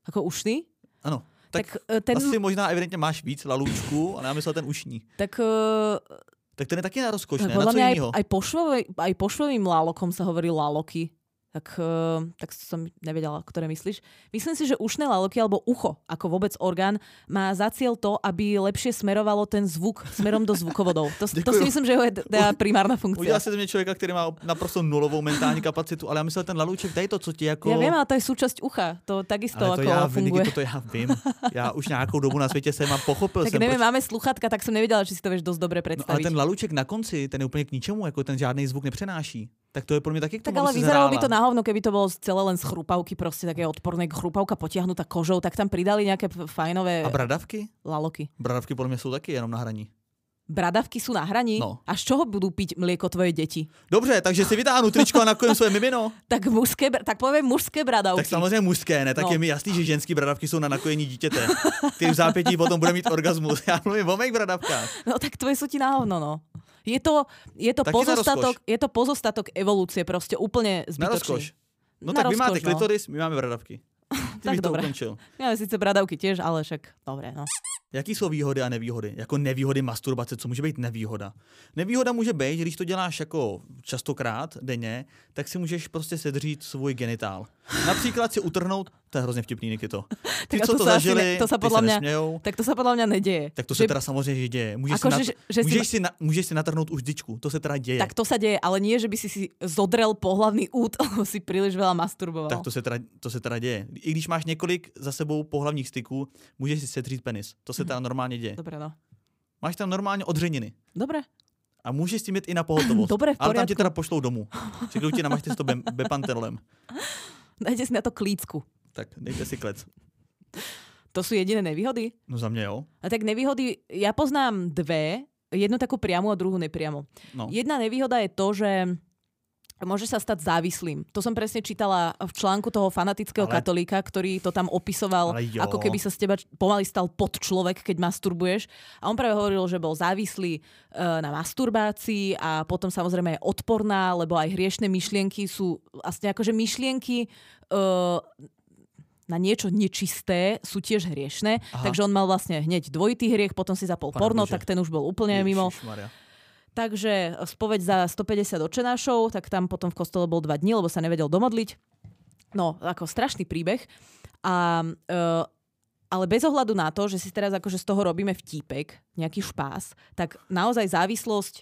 Ako ušný? Ano. Tak, Tak, eh, ten, Asi možná evidentně máš víc lalůčků, ale já myslel ten ušní. tak uh, Tak ten je taky na rozkoš, ne? Na co aj, aj, pošvovej, aj pošvovým lálokom sa hovorí láloky. Tak, uh, tak som nevedela, ktoré myslíš. Myslím si, že ušné laloky alebo ucho ako vôbec orgán má za cieľ to, aby lepšie smerovalo ten zvuk smerom do zvukovodov. To, to si myslím, že je teda primárna funkcia. Udělal se ze mě člověka, který má naprosto nulovou mentální kapacitu, ale já myslel ten lalůček, dej to, co ti jako... Ja viem, ale to je súčasť ucha. To takisto ale to ako já, funguje. vím, to já vím. Já už nějakou dobu na světě jsem a pochopil [laughs] Tak jsem, neviem, proč... máme sluchatka, tak som nevedela, či si to vieš dosť dobre No, ale ten lalůček na konci, ten je úplně k ničemu, jako ten žádný zvuk nepřenáší. Tak to je pro mě taky k tak tomu, ale aby si vyzeralo by to na hovno, keby to bolo celé len z chrupavky, proste také odporné chrupavka potiahnutá kožou, tak tam pridali nejaké f- fajnové A bradavky? laloky. Bradavky podle mě jsou taky jenom na hraní. Bradavky sú na hraní? No. A z čoho budú piť mlieko tvoje deti? Dobře, takže si vytáhnu tričko a nakojím svoje mimino. [laughs] Tak mužské, tak poviem mužské bradavky. Tak samozřejmě mužské, ne? Tak No. je mi jasný, že ženský bradavky jsou na nakojení dítěte. Ty v zápětí potom bude mít orgasmus. [laughs] Já mluvím o mých bradavkách. No tak tvoje sú ti na hovno, no. Je to, je to, na pozostatok, rozkoš. je to pozostatok evolúcie, proste úplne Na zbytočný. rozkoš. No Na tak vy máte rozkoš, no. klitoris, my máme bradavky. Ty [laughs] Tak bych to dobre. ukončil. Máme síce bradavky tiež, ale však dobre, no. Jaký jsou výhody a nevýhody? Jako nevýhody masturbace, co může být nevýhoda? Nevýhoda může být, že když to děláš jako častokrát denně, tak si můžeš prostě sedřít svůj genitál. Například si utrhnout, to je hrozně vtipný, Nikito. [laughs] Ty, Tak co to to, zažili, ne- to se mňa- nesmějou, Tak to sa podľa mňa nedeje. tak to Že- se teda samozřejmě že děje. Můžeš, Ako, si, že- že si můžeš, si, na, můžeš si natrhnout uždičku, to se teda děje. Tak to sa deje, ale nie, že by si si zodrel pohlavný út, [laughs] si príliš veľa masturboval. Tak to se, teda, to se teda děje. I když máš několik za sebou pohlavních styků, můžeš si sedřít penis. To Mhm. Se teda normálně děje. Dobre, no. Máš tam normálně odřeniny. Dobre. A můžeš s tím jít i na pohotovost. [laughs] Dobre, v Ale tam tě teda pošlou domů. Řeknou ti, namažte si to be- bepantelem. [laughs] Dajte si na to klícku. Tak dejte si klec. To sú jediné nevýhody? No za mě jo. A tak nevýhody, ja poznám dve, jednu takú priamu a druhú nepriamu. No. Jedna nevýhoda je to, že môže sa stať závislým. To som presne čítala v článku toho fanatického Ale- katolíka, ktorý to tam opisoval, ako keby sa z teba pomaly stal pod človek, keď masturbuješ. A on práve hovoril, že bol závislý e, na masturbácii a potom samozrejme je odporná, lebo aj hriešne myšlienky sú vlastne akože myšlienky e, na niečo nečisté sú tiež hriešne, Aha. takže on mal vlastne hneď dvojitý hriech, potom si zapol Pane porno, Bože. tak ten už bol úplne mimo. Ježišmaria. Takže spoveď za 150 očenášov, tak tam potom v kostole bol dva dní, lebo sa nevedel domodliť. No, ako strašný príbeh. A, e, ale bez ohľadu na to, že si teraz akože z toho robíme vtípek, nejaký špás, tak naozaj závislosť e,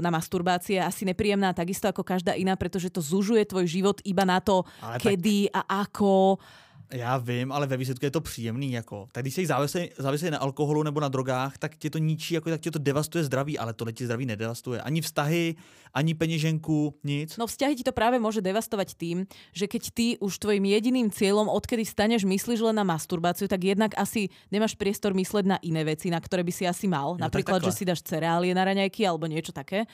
na masturbácii je asi nepríjemná takisto ako každá iná, pretože to zužuje tvoj život iba na to, Ale tak- kedy a ako. Já vím, ale ve výsledku je to příjemný. Jako. Tak když jsi závislý, závislý na alkoholu nebo na drogách, tak tě to ničí, jako, tak tě to devastuje zdraví, ale tohle ti zdraví nedevastuje. Ani vztahy, ani peněženku, nic. No vzťahy ti to práve môže devastovať tým, že keď ty už tvojim jediným cieľom, odkedy vstaneš, myslíš len na masturbáciu, tak jednak asi nemáš priestor mysleť na iné veci, na ktoré by si asi mal. tak Napríklad, že si dáš cereálie na raňajky alebo niečo také.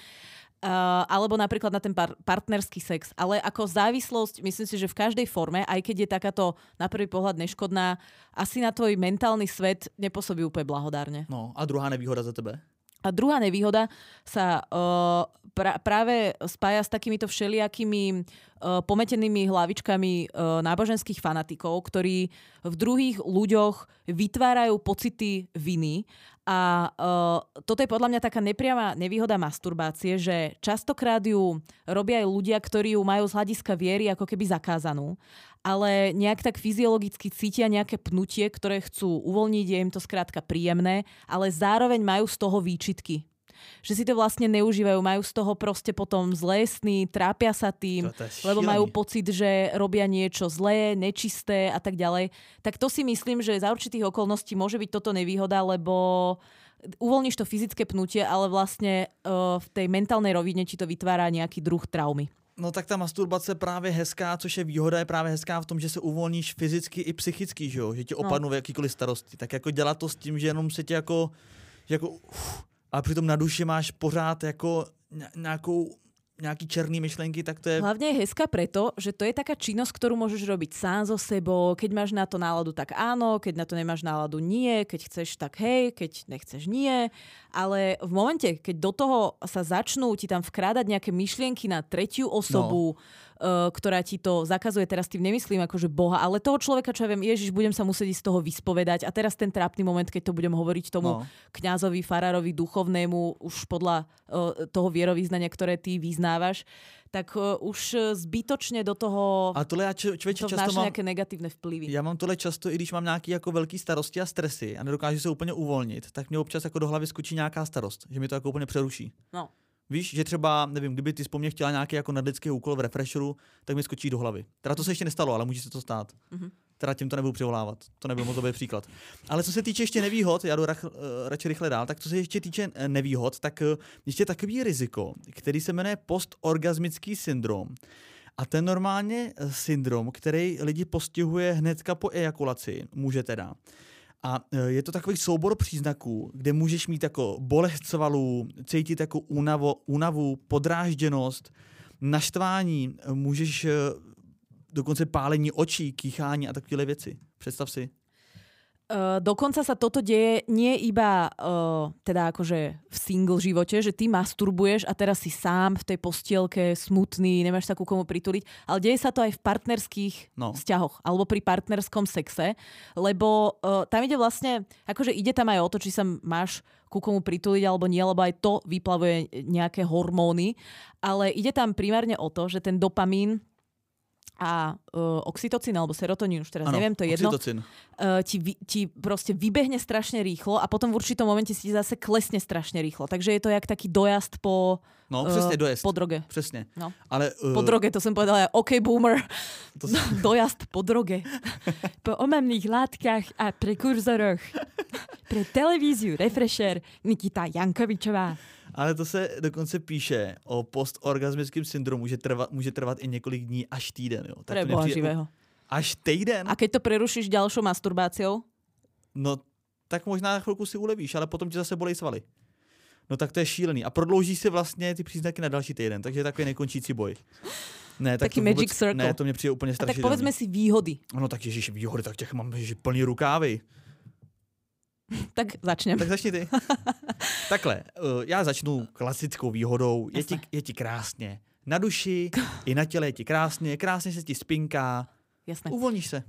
Uh, alebo napríklad na ten par- partnerský sex. Ale ako závislosť, myslím si, že v každej forme, aj keď je takáto na prvý pohľad neškodná, asi na tvoj mentálny svet nepôsobí úplne blahodárne. No a druhá nevýhoda za tebe? A druhá nevýhoda sa uh, pra- práve spája s takýmito všelijakými pometenými hlavičkami náboženských fanatikov, ktorí v druhých ľuďoch vytvárajú pocity viny. A uh, toto je podľa mňa taká nepriama nevýhoda masturbácie, že častokrát ju robia aj ľudia, ktorí ju majú z hľadiska viery ako keby zakázanú ale nejak tak fyziologicky cítia nejaké pnutie, ktoré chcú uvoľniť, je im to skrátka príjemné, ale zároveň majú z toho výčitky. Že si to vlastne neužívajú, majú z toho proste potom zlé sny, trápia sa tým, lebo majú pocit, že robia niečo zlé, nečisté a tak ďalej. Tak to si myslím, že za určitých okolností môže byť toto nevýhoda, lebo uvoľníš to fyzické pnutie, ale vlastne uh, v tej mentálnej rovine ti to vytvára nejaký druh traumy. No tak ta masturbace právě hezká, což je výhoda, je právě hezká v tom, že se uvolníš fyzicky i psychicky, že, jo? že ti opadnou no. jakýkoliv starosti. Tak jako dělat to s tím, že jenom se tě jako, že jako uf, a přitom na duši máš pořád jako ně- nějakou, nějaký černý myšlenky, tak to je... Hlavne je hezká preto, že to je taká činnosť, ktorú môžeš robiť sám so sebou. Keď máš na to náladu, tak áno. Keď na to nemáš náladu, nie. Keď chceš, tak hej. Keď nechceš, nie. Ale v momente, keď do toho sa začnú ti tam vkrádať nejaké myšlienky na tretiu osobu, no. Uh, ktorá ti to zakazuje, teraz tým nemyslím akože Boha, ale toho človeka, čo ja viem, Ježiš, budem sa musieť z toho vyspovedať. A teraz ten trápny moment, keď to budem hovoriť tomu No. kňazovi, farárovi, duchovnému, už podľa uh, toho vierovýznania, ktoré ty vyznávaš, tak uh, už zbytočne do toho A tohle já č- člověče to často mám... nejaké negatívne vplyvy. Já mám tohle často, i když mám nějaký jako velký starosti a stresy a nedokážu se úplně uvolnit, tak mě občas jako do hlavy skočí nějaká starost, že mi to jako úplně přeruší. No. Víš, že třeba, nevím, kdyby ty po mně chtěla nějaký jako nadlidský úkol v refresheru, tak mi skočí do hlavy. Teda to se ještě nestalo, ale může se to stát. Mhm. Teda tím to nebudu přivolávat. To nebyl moc dobrý příklad. Ale co se týče ještě nevýhod, já jdu rach, eh, radši rychle dál, tak co se ještě týče eh, nevýhod, tak eh, ještě takový riziko, který se jmenuje postorgasmický syndrom. A ten normálně syndrom, který lidi postihuje hnedka po ejakulaci, může teda. A eh, je to takový soubor příznaků, kde můžeš mít jako bolest svalů, cítit jako únavo, únavu, podrážděnost, naštvání, eh, můžeš eh, dokonce pálení očí, kýchání a takové věci. Představ si. Uh, dokonca sa toto deje nie iba uh, teda akože v single živote, že ty masturbuješ a teraz si sám v tej postielke smutný, nemáš sa ku komu prituliť, ale deje sa to aj v partnerských No. vzťahoch alebo pri partnerskom sexe, lebo uh, tam ide vlastne, akože ide tam aj o to, či sa máš ku komu prituliť alebo nie, lebo aj to vyplavuje nejaké hormóny, ale ide tam primárne o to, že ten dopamín a uh, oxytocín alebo serotonín, už teraz Ano, neviem, to je jedno, uh, ti, vy- ti proste vybehne strašne rýchlo a potom v určitom momente si ti zase klesne strašne rýchlo. Takže je to jak taký dojazd po, No, eh, přesně, dojezd. po droge. Přesně. No. Ale uh, Po droge, to som povedala, OK boomer, To [laughs] dojazd po droge. po omamných látkach a prekurzoroch. Pre televíziu Refresher Nikita Jankovičová. Ale to se dokonce píše o postorgasmickém syndromu, že trva, může trvat i několik dní až týden. Jo. Pre to mně boha přijde- živého. Až týden? A keď to prerušíš ďalšou masturbáciou? No, tak možná na chvilku si ulevíš, ale potom ti zase bolej svaly. No tak to je šílený. A prodlouží si vlastně ty příznaky na další týden, takže je takový nekončící boj. Ne, tak Taký to magic vůbec, circle. Ne, to mě přijde úplně A tak strašidelný. povedzme si výhody. No tak ježiš, výhody, tak těch mám ježiš, plný rukávy. [laughs] Tak začnem. Tak začni ty. [laughs] Takhle, uh, já začnu klasickou výhodou. Je ti, je ti krásně. Na duši i na těle je ti krásně, krásně se ti spinká, Jasné. uvolníš se.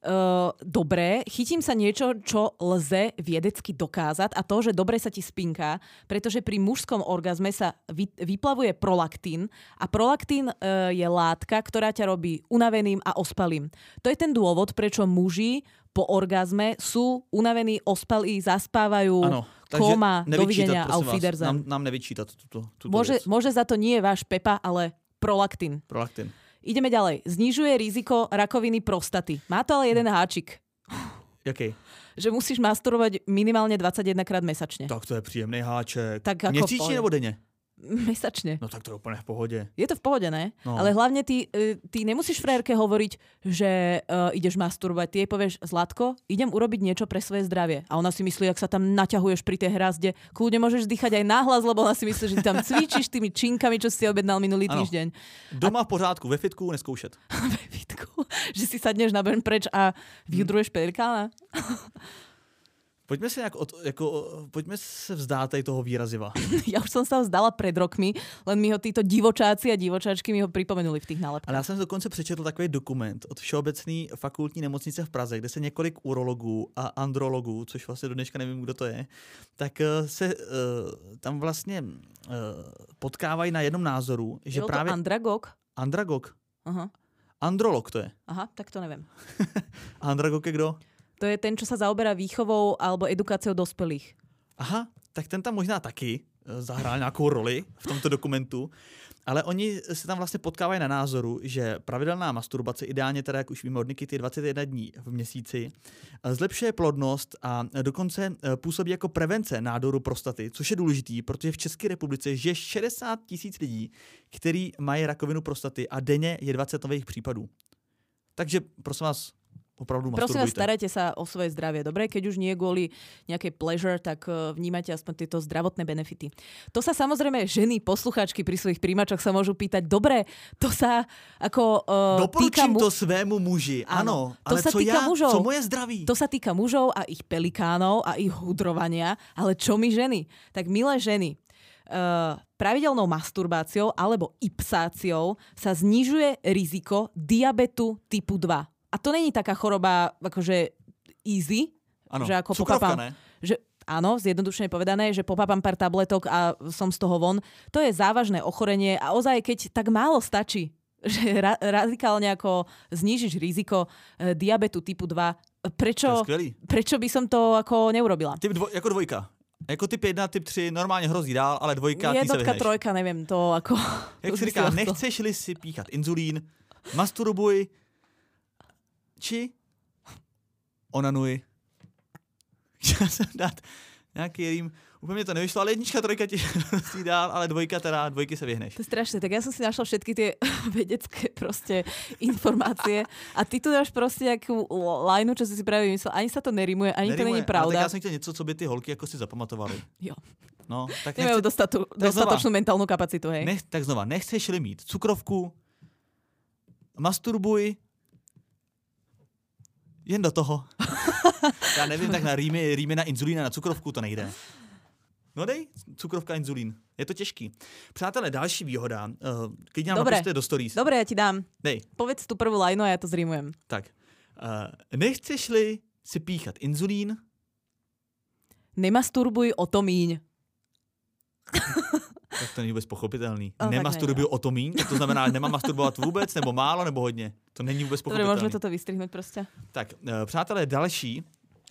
Uh, dobre, chytím sa niečo, čo lze vedecky dokázať a to, že dobre sa ti spinká, pretože pri mužskom orgazme sa vy, vyplavuje prolaktín a prolaktín uh, je látka, ktorá ťa robí unaveným a ospalým. To je ten dôvod, prečo muži po orgazme sú unavení, ospalí, zaspávajú, Ano, takže koma, dovidenia, prosím auf. Wiedersehen. Nám, nám nevyčítat tuto, tuto Môže, věc. môže za to nie váš Pepa, ale prolaktín. Prolaktin. Ideme ďalej. Znižuje riziko rakoviny prostaty. Má to ale jeden háčik. Jaký? že musíš masturbovať minimálne 21 krát mesačne. Tak to je příjemný háček. Tak jako Měsíčně nebo denně? [laughs] Mesačne. No tak to je úplně v pohodě. Je to v pohode, ne? No. Ale hlavne ty, e, ty nemusíš frajerke hovoriť, že uh, ideš masturbovať. Ty jej povieš, Zlatko, idem urobiť niečo pre svoje zdravie. A ona si myslí, ak sa tam naťahuješ pri tej hrazde, kľudne môžeš dýchať aj nahlas, lebo ona si myslí, že tam cvičíš tými činkami, čo si objednal minulý Ano. týždeň. Doma v pořádku, ve fitku neskoušet. [laughs] Ve fitku, že si sadneš na brn preč a vyjudruješ pelikána. [laughs] Pojďme se, nějak od, jako, pojďme se vzdát tady toho výraziva. [laughs] Ja už som sa ho vzdala pred rokmi, len mi ho títo divočáci a divočáčky mi ho pripomenuli v tých nálepkách. Ale já jsem dokonce přečetl takový dokument od Všeobecné fakultní nemocnice v Praze, kde se několik urologů a andrologů, což vlastně do dneška nevím, kdo to je, tak eh, se uh, tam vlastně uh, potkávají na jednom názoru, že to právě Andragog? andragog, Aha. androlog to je. Aha, tak to neviem. A [laughs] andragog je kdo? To je ten, čo sa zaoberá výchovou alebo edukáciou dospelých. Aha, tak ten tam možná taky eh, zahrál nějakou roli v tomto dokumentu, ale oni se tam vlastně potkávají na názoru, že pravidelná masturbace, ideálně teda, jak už víme od Nikity, 21 dní v měsíci, eh, zlepšuje plodnost a dokonce eh, působí jako prevence nádoru prostaty, což je důležitý, protože v České republice žije 60 tisíc lidí, kteří mají rakovinu prostaty a denně je 20 nových případů. Takže prosím vás, opravdu Prosím vás, starajte sa o svoje zdravie, dobre? Keď už nie kvôli nejakej pleasure, tak uh, vnímajte aspoň tieto zdravotné benefity. To sa samozrejme ženy, posluchačky pri svojich príjimačoch sa môžu pýtať, dobre, to sa ako uh, týka Doporučím mu... to svému muži, Áno, ano, to ale sa co týka já, mužov. co moje zdraví? To sa týka mužov a ich pelikánov a ich hudrovania, ale čo my ženy? Tak milé ženy, uh, pravidelnou masturbáciou alebo ipsáciou sa znižuje riziko diabetu typu 2. A to není taká choroba akože easy, Ano, že ako cukrovka, popapám, ne? že áno, zjednodušene povedané, že popápam pár tabletok a som z toho von. To je závažné ochorenie a ozaj, keď tak málo stačí, [laughs] že ra- radikálne ako znížiš riziko e, diabetu typu 2, To je prečo, prečo by som to ako neurobila? Typ dvo, jako dvojka. Jako typ jedna, typ tři normálně hrozí dál, ale dvojka, se Jednotka, vyhneš. trojka, neviem, to ako... Jak to se říká, si to- nechceš-li si píchat inzulín, masturbuj, či onanuj. [laughs] Chtěl jsem dát nějaký rým, úplně to nevyšlo, ale jednička, trojka ti [laughs] hrozí dál, ale dvojka teda, dvojky se vyhneš. To je strašné. Tak ja som si našla všetky tie [laughs] vedecké proste informácie a ty tu dáš proste nejakú lineu, čo si práve vymyslel. Ani sa to nerimuje, ani to Nerimuje, není ale tak pravda. já jsem chtěl něco, co by ty holky jako si zapamatovaly. Jo. No, tak Nemajú nechce, dostatu, dostatočnú mentálnu kapacitu, hej. nech, tak znova, nechceš-li mít cukrovku, masturbuj, jen do toho. [laughs] Já nevím, tak na rýmy, rýmy na inzulín a na cukrovku to nejde. No dej, cukrovka, inzulín. Je to těžký. Přátelé, další výhoda. Uh, když nám Dobre. napište do stories. Dobre, ja ti dám. Dej, Povedz tú prvú lineu a ja to zrimujem. tak. Uh, nechceš-li si píchat inzulín, Nemasturbuj o to míň. [laughs] tak to není vůbec pochopitelný. No, tak Nemasturbuju nejde. o to míň, to znamená, nemám masturbovat vůbec, nebo málo, nebo hodně. To není vůbec Dobre, pochopitelný. môžeme toto vystrihnúť proste. Tak, uh, přátelé, další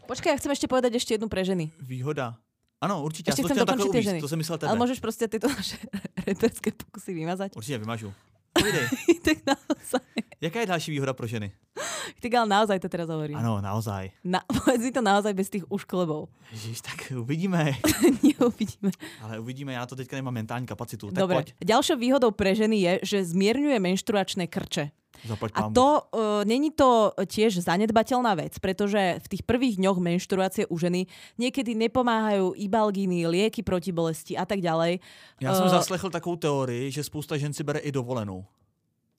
Počkaj, ja chcem ešte povedať ešte jednu pre ženy. výhoda. Ano, určitě. Ešte já chcem to dokončiť tie uvíct, ženy. to jsem myslel tebe. Ale môžeš proste tieto [laughs] naše reperské pokusy vymazať. Určitě vymažu. Povídej, [laughs] tak naozaj. jaká je další výhoda pro ženy? Ty ale naozaj to teraz hovorím. Ano, naozaj. Na, [laughs] povedz mi to naozaj bez tých ušklebov. Ježiš, tak uvidíme. [laughs] Neuvidíme. Ale uvidíme, já to teďka nemám mentální kapacitu. Tak Dobre. Ďalšou výhodou pre ženy je, že zmierňuje menštruačné krče. A to uh, není to tiež zanedbateľná vec, pretože v tých prvých dňoch menštruácie u ženy niekedy nepomáhajú ibalginy, lieky proti bolesti a tak ďalej. Já jsem Eh, zaslechl takovou teorii, že spousta žen si bere i dovolenou.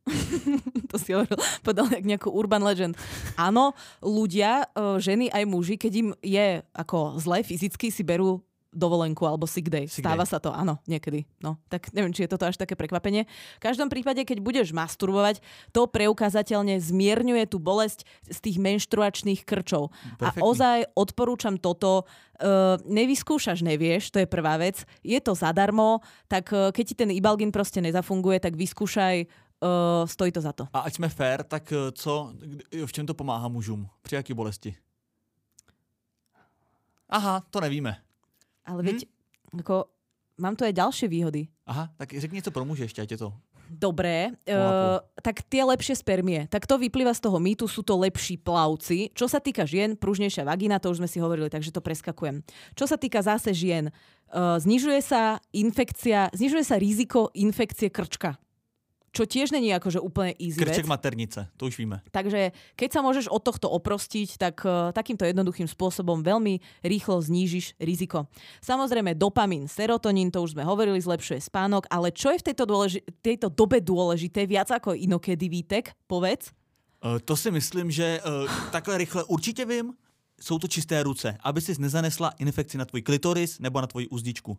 [laughs] to si hovoril, podal jak nejakú urban legend. Áno, ľudia, uh, ženy aj muži, keď im je ako zle fyzicky, si berú dovolenku alebo sick day. Sick Stáva day. sa to, áno, niekedy. No, tak neviem, či je toto až také prekvapenie. V každom prípade, keď budeš masturbovať, to preukázateľne zmierňuje tú bolesť z tých menštruačných krčov. A Perfektní. ozaj odporúčam toto. Uh, nevyskúšaš, nevieš, to je prvá vec. Je to zadarmo, tak uh, keď ti ten ibalgin proste nezafunguje, tak vyskúšaj, uh, stojí to za to. A ať jsme fair, tak co, v čem to pomáhá mužům? Při jaký bolesti? Aha, to nevíme. Ale veď, ako, mám tu aj ďalšie výhody. Aha, tak řekni něco pro muže ještě, ať je to. Dobré, uh, tak tie lepšie spermie. Tak to vyplýva z toho mýtu, sú to lepší plavci. Čo sa týka žien, pružnejšia vagina, to už sme si hovorili, takže to preskakujem. Čo sa týka zase žien, uh, znižuje sa infekcia, znižuje sa riziko infekcie krčka. Čo tiež není akože úplne easy Krček vec. maternice, to už víme. Takže keď sa môžeš od tohto oprostiť, tak uh, takýmto jednoduchým spôsobom veľmi rýchlo znížiš riziko. Samozrejme dopamín, serotonín, to už sme hovorili, zlepšuje spánok, ale čo je v tejto, dôleži- tejto dobe dôležité, viac ako inokedy Vítek, povedz? Uh, to si myslím, že uh, takhle rychle určitě vím, jsou to čisté ruce, aby si nezanesla infekci na tvůj klitoris nebo na tvoji uzdičku.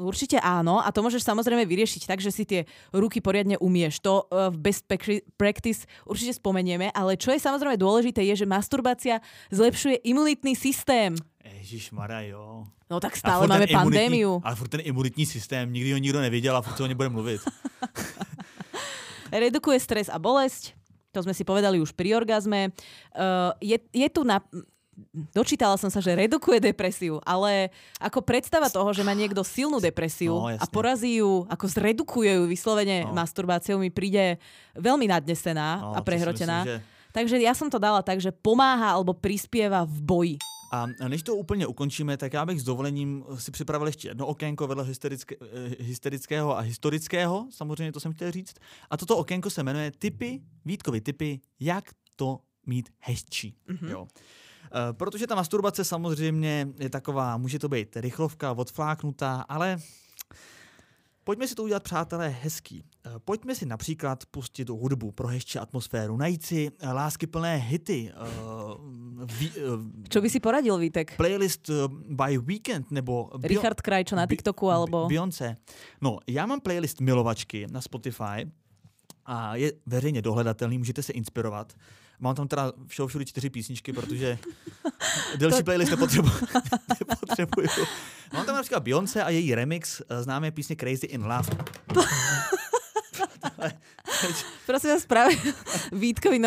Určite áno a to môžeš samozrejme vyriešiť tak, že si tie ruky poriadne umieš. To uh, v best prac- practice určite spomenieme, ale čo je samozrejme dôležité je, že masturbácia zlepšuje imunitný systém. Ježíš Mara, jo. No tak stále máme imunitní- pandémiu. Ale furt ten imunitní systém, nikdy ho nikdo neviděl a furt se o něm bude mluvit. [laughs] redukuje stres a bolesť, to sme si povedali už pri orgazme. Uh, je, je tu na... Dočítala som sa, že redukuje depresiu, ale ako predstava toho, že má niekto silnú depresiu No, a porazí ju, ako zredukuje ju vyslovene No. masturbáciou, mi príde veľmi nadnesená No, a prehrotená. myslím, že- Takže ja som to dala tak, že pomáha alebo prispieva v boji. A než to úplně ukončíme, tak já bych s dovolením si připravil ještě jedno okénko vedle hysterické, eh, hysterického a historického, samozřejmě to jsem chtěl říct. A toto okénko se jmenuje typy, Vítkovy typy, jak to mít hezčí. Mm-hmm. Jo. Eh, Protože ta masturbace samozřejmě je taková, může to být rychlovka, odfláknutá, ale pojďme si to udělat, přátelé, hezký. Eh, Pojďme si například pustit hudbu pro hezčí atmosféru, najít si eh, láskyplné hity, eh, ví, eh, Čo by si poradil, Vítek? playlist uh, by Weekend nebo Bio- Richard Krajčo na Bi- TikToku alebo... Beyoncé. No, já mám playlist milovačky na Spotify a je veřejně dohledatelný, můžete se inspirovat. Mám tam teda všeho všude čtyři písničky, protože [laughs] delší To- playlist nepotřebuji. [laughs] nepotřebuju. Mám tam například Beyoncé a její remix eh, známé písně Crazy in Love. [laughs] Prosím vás, práve Vítkovi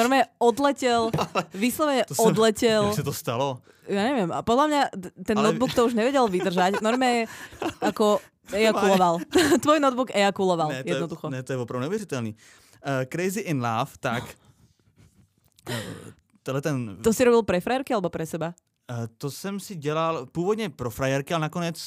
vyslovene To som- odletel. Jak se to stalo? Ja neviem, a mňa d- ten Ale- notebook to už nevedel vydržať. Normálne ako ejakuloval. Tvoj notebook ejakuloval, Ne, to, jednoducho. je, ne, to je opravdu neuvěřitelný. Uh, Crazy in Love, tak... Tenhle ten To si robil pre frajerky alebo pre seba? Eh, To jsem si dělal původně pro frajerky, ale nakonec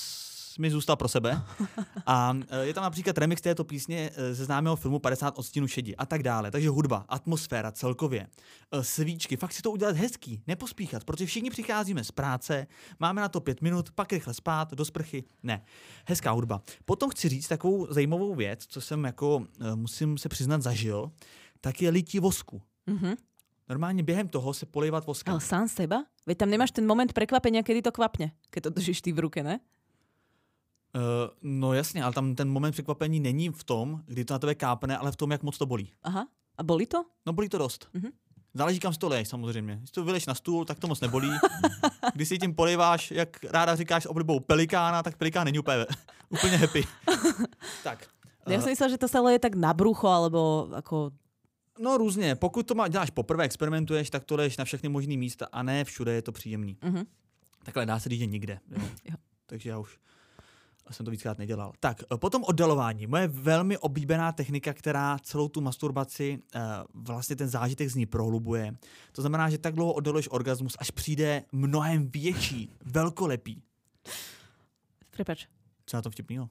mi zůstal pro sebe. [laughs] A eh, je tam například remix této písně eh, ze známého filmu 50 odstínů šedi a tak dále. Takže hudba, atmosféra celkově, eh, svíčky, fakt si to udělat hezký, nepospíchat, protože všichni přicházíme z práce, máme na to pět minut, pak rychle spát, do sprchy. Ne, hezká hudba. Potom chci říct takovou zajímavou věc, co jsem jako, eh, musím se přiznat, zažil, tak je lití vosku. Mhm. Normálně během toho se polivat voskem. Ale sám seba? Veď tam nemáš ten moment prekvapenia, kedy to kvapne, keď to držíš ty v ruke, ne? Uh, no jasně, ale tam ten moment překvapení není v tom, kdy to na tebe kápne, ale v tom, jak moc to bolí. Aha. A boli to? No bolí to dost. Mhm. Záleží, kam si to leješ, samozřejmě. Když to vyleš na stůl, tak to moc nebolí. [laughs] Když si tím poliváš, jak ráda říkáš s oblibou pelikána, tak pelikán není úplně, úplně happy. [laughs] tak. Ja eh, som myslela, že to sa leje tak na brucho, alebo ako... no různě, pokud to má, děláš poprvé, experimentuješ, tak to leješ na všechny možné místa a ne všude je to příjemný. Mhm. Takhle dá se říct, že nikde. Jo. [laughs] Jo. Takže já už jsem to víckrát nedělal. Tak, eh, potom oddalování. Moje velmi oblíbená technika, která celou tu masturbaci, eh, vlastně ten zážitek z ní prohlubuje. To znamená, že tak dlouho oddaluješ orgasmus, až přijde mnohem větší, velkolepý. Prepač. Co na to vtipného?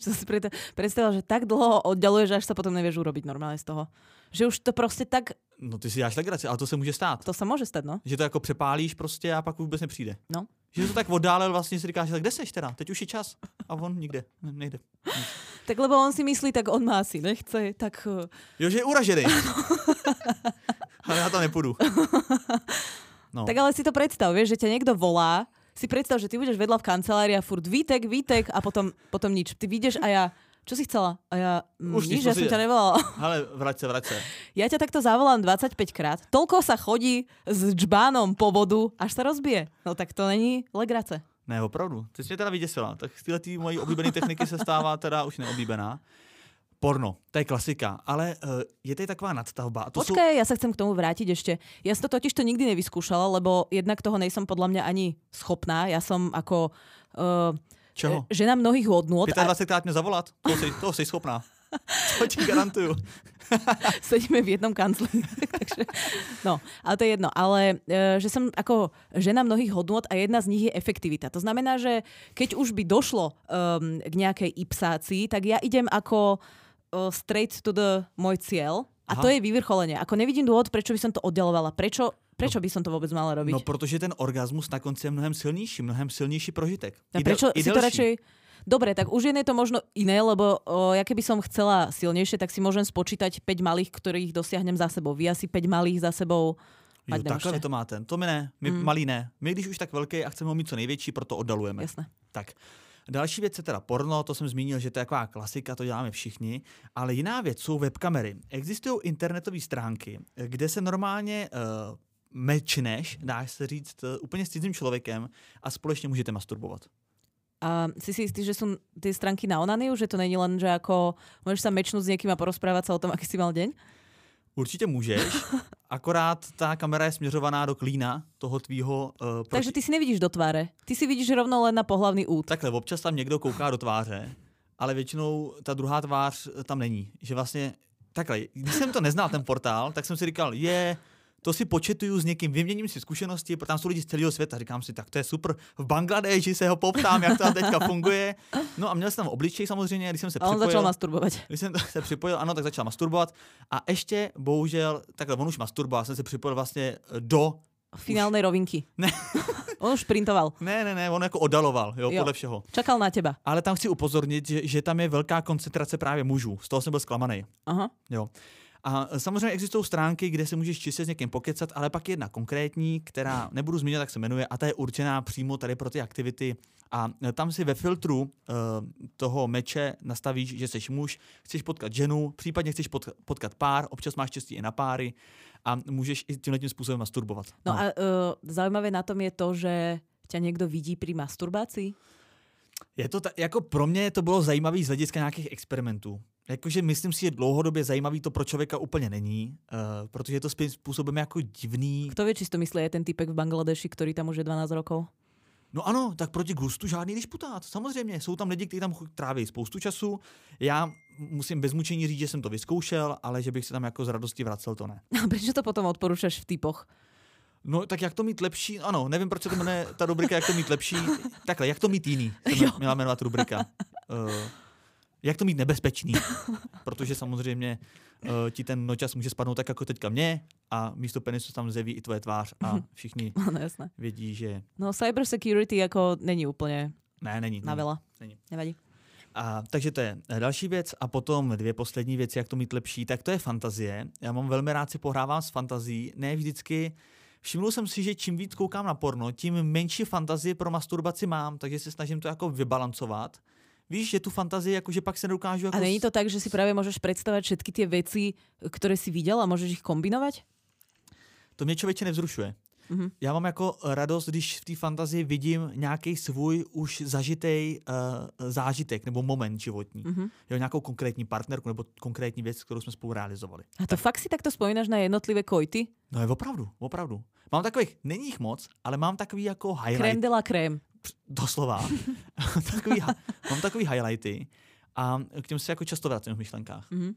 Som [laughs] si pred- predstavila, že tak dlho ho oddialuješ, až sa potom nevieš urobiť normálne z toho. Že už to prostě tak, No ty si dáš legraci, ale to se může stát. to sa môže stať, no. Že to jako přepálíš prostě a pak vůbec nepřijde. No. Že to tak oddálil, vlastně si říkáš, tak kde seš teda? Teď už je čas. A on nikde, ne- nejde. Tak lebo on si myslí, tak on ma asi nechce, tak... eh, Jo, že je uražený. [laughs] ale já tam nepůjdu. [laughs] No. Tak ale si to predstav, vieš, že ťa niekto volá, si predstav, že ty budeš vedľa v kancelárii a furt vítek, vítek a potom, potom nič. Ty vyjdeš a ja, čo si chcela? A ja, mm, Už nič, ja som ťa nevolala. [laughs] Ale vrať se, vrať se. Ja ťa takto zavolám 25 krát. Toľko sa chodí s džbánom po vodu, až sa rozbije. No tak to není legrace. Ne, opravdu. Ty jsi mě teda vyděsila. Tak z této mojí oblíbené techniky se stává teda už neoblíbená. Porno, to je klasika, ale uh, je tady taková nadstavba. To jsou... Počkaj, ja sa chcem k tomu vrátiť ešte. Ja si to totiž to nikdy nevyskúšala, lebo jednak toho nejsom podľa mňa ani schopná. Ja som ako uh, Čeho? žena mnohých hodnôt a 25 krát mě zavolat? To jsi, to jsi schopná. To ti garantuju. [laughs] sedíme v jednom kancli. [laughs] Takže, no, ale to je jedno. Ale že som ako žena mnohých hodnôt a jedna z nich je efektivita. To znamená, že keď už by došlo um, k nejakej ipsácii, tak ja idem ako uh, straight to the môj cieľ a Aha. to je vyvrcholenie. Ako nevidím dôvod, prečo by som to oddelovala. Prečo, prečo by som to vôbec mala robiť? No, protože ten orgasmus na konci je mnohem silnější, mnohem silnější prožitek. A I del- prečo si to radšej... Dobre, tak už je to možno iné, lebo o, ja keby som chcela silnejšie, tak si môžem spočítať 5 malých, ktorých dosiahnem za sebou. Vy asi 5 malých za sebou Jo, takhle vy to máte. To my ne, my Mm. malý ne. My když už tak velký a chceme ho mít co největší, proto oddalujeme. Jasné. Tak. Další věc je teda porno, to jsem zmínil, že to je taková klasika, to děláme všichni, ale jiná věc jsou webkamery. Existují internetové stránky, kde se normálně uh, mečneš, dáš se říct, uh, úplně s cizím člověkem a společně můžete masturbovat. A si si istý, že sú tie stránky na onaniu, že to není len, že ako môžeš sa mečnúť s niekým a porozprávať sa o tom, [laughs] aký si mal deň? Určitě můžeš, [laughs] akorát ta kamera je směřovaná do klína toho tvýho uh, Takže ty si nevidíš do tváre. Ty si vidíš rovno len na pohlavný út. Takhle, občas tam někdo kouká do tváře, ale většinou ta druhá tvář tam není. Že vlastně, takhle, když jsem to neznal, ten portál, tak jsem si říkal, je, to si početuju s někým, vyměním si zkušenosti, protože tam jsou lidi z celého světa. Říkám si, tak to je super. V Bangladeži se ho poptám, jak to teďka funguje. No a měl jsem tam obličej samozřejmě, když jsem se A on připojil. začal masturbovať. Když jsem se připojil, ano, tak začal masturbovat. A ještě, bohužel, takhle, on už masturboval, jsem se připojil vlastně do... Finálnej rovinky. Ne. On už printoval. Ne, ne, ne, on jako odaloval, jo, Jo. podle všeho. Čakal na teba. Ale tam chci upozornit, že, že tam je velká koncentrace právě mužů. Z toho jsem byl zklamaný. Aha. Jo. A samozřejmě existují stránky, kde se můžeš čistě s někým pokecat, ale pak jedna konkrétní, která nebudu zmiňovat, jak se jmenuje, a ta je určená přímo tady pro ty aktivity. A tam si ve filtru uh, toho meče nastavíš, že jsi muž, chceš potkat ženu, případně chceš pot, potkat pár, občas máš štěstí i na páry a můžeš i tímhle tím způsobem masturbovat. No a uh, zaujímavé na tom je to, že ťa niekto vidí pri masturbácii. Je to ta, jako pro mě to bylo zajímavé z hlediska nějakých experimentů. Jakože myslím si, že dlouhodobě zajímavý to pro člověka úplně není, uh, protože je to spíš způsobem jako divný. Kto vie, či to myslí aj ten typek v Bangladeši, ktorý tam už je 12 rokov? No ano, tak proti gustu žádný disputát. Samozřejmě, jsou tam lidi, kteří tam tráví spoustu času. Já musím bez mučení říct, že jsem to vyzkoušel, ale že bych se tam jako z radosti vracel, to ne. [laughs] A prečo to potom odporúčaš v typoch? No tak jak to mít lepší? Ano, nevím, proč se to jmenuje ta rubrika, jak to mít lepší. Takhle, jak to mít jiný, [laughs] se Jo. měla jmenovat rubrika. Uh, jak to mít nebezpečný, [laughs] protože samozřejmě uh, ti ten nočas může spadnout tak jako teďka mě a místo penisu tam zeví i tvoje tvář a [laughs] všichni No jasné. vědí, že No cyber security ako není úplne ne, není. na veľa. Není. Nevadí. A, takže to je eh, další věc a potom dvě poslední věci, jak to mít lepší, tak to je fantazie. Já mám velmi rád si pohrávám s fantazí, ne vždycky. Všiml jsem si, že čím víc koukám na porno, tím menší fantazie pro masturbaci mám, takže se snažím to jako vybalancovat. Víš, že tu fantazii, jakože pak se nedokážu jako... A není to tak, že si práve môžeš predstavať všetky tie veci, ktoré si videl a môžeš ich kombinovať? To mě člověče nevzrušuje. Mhm. Já mám jako radost, když v té fantazii vidím nějaký svůj už zažitej uh, zážitek nebo moment životní. Mhm. Jo, nějakou konkrétní partnerku nebo konkrétní věc, kterou jsme spolu realizovali. A to fakt si takto spomínaš na jednotlivé kojty? No je opravdu, opravdu. Mám takových, není jich moc, ale mám takový jako highlight. Krém de la krém. Doslova. [laughs] takový, mám takový highlighty a k těm se jako často vracím v myšlenkách. Mhm.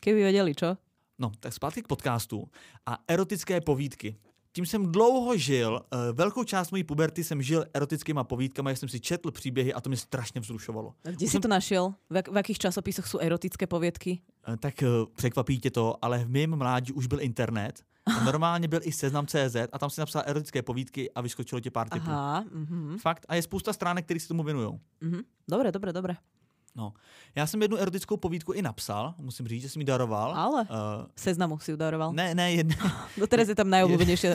Keby vedeli, čo? No, tak zpátky k podcastu a erotické povídky. Tím jsem dlouho žil, eh, velkou část mojí puberty jsem žil erotickýma povídkama, jak jsem si četl příběhy a to mě strašně vzrušovalo. A Kde Už si jsem- to našiel? V, jak, v akých časopisoch sú erotické poviedky? Eh, Tak eh, překvapí tě to, ale v mém mládí už byl internet. Normálně byl i seznam CZ a tam si napsal erotické povídky a vyskočilo ti pár typů. Aha, mhm, Fakt. A je spousta stránek, které se tomu věnují. mhm. Dobre, dobre, dobre. No. Já jsem jednu erotickou povídku i napsal, musím říct, že jsem ji daroval. Ale Uh, seznamu si udaroval. ne, ne, jedna, [laughs] Doteraz [laughs] je tam [laughs] najobľúbenejšia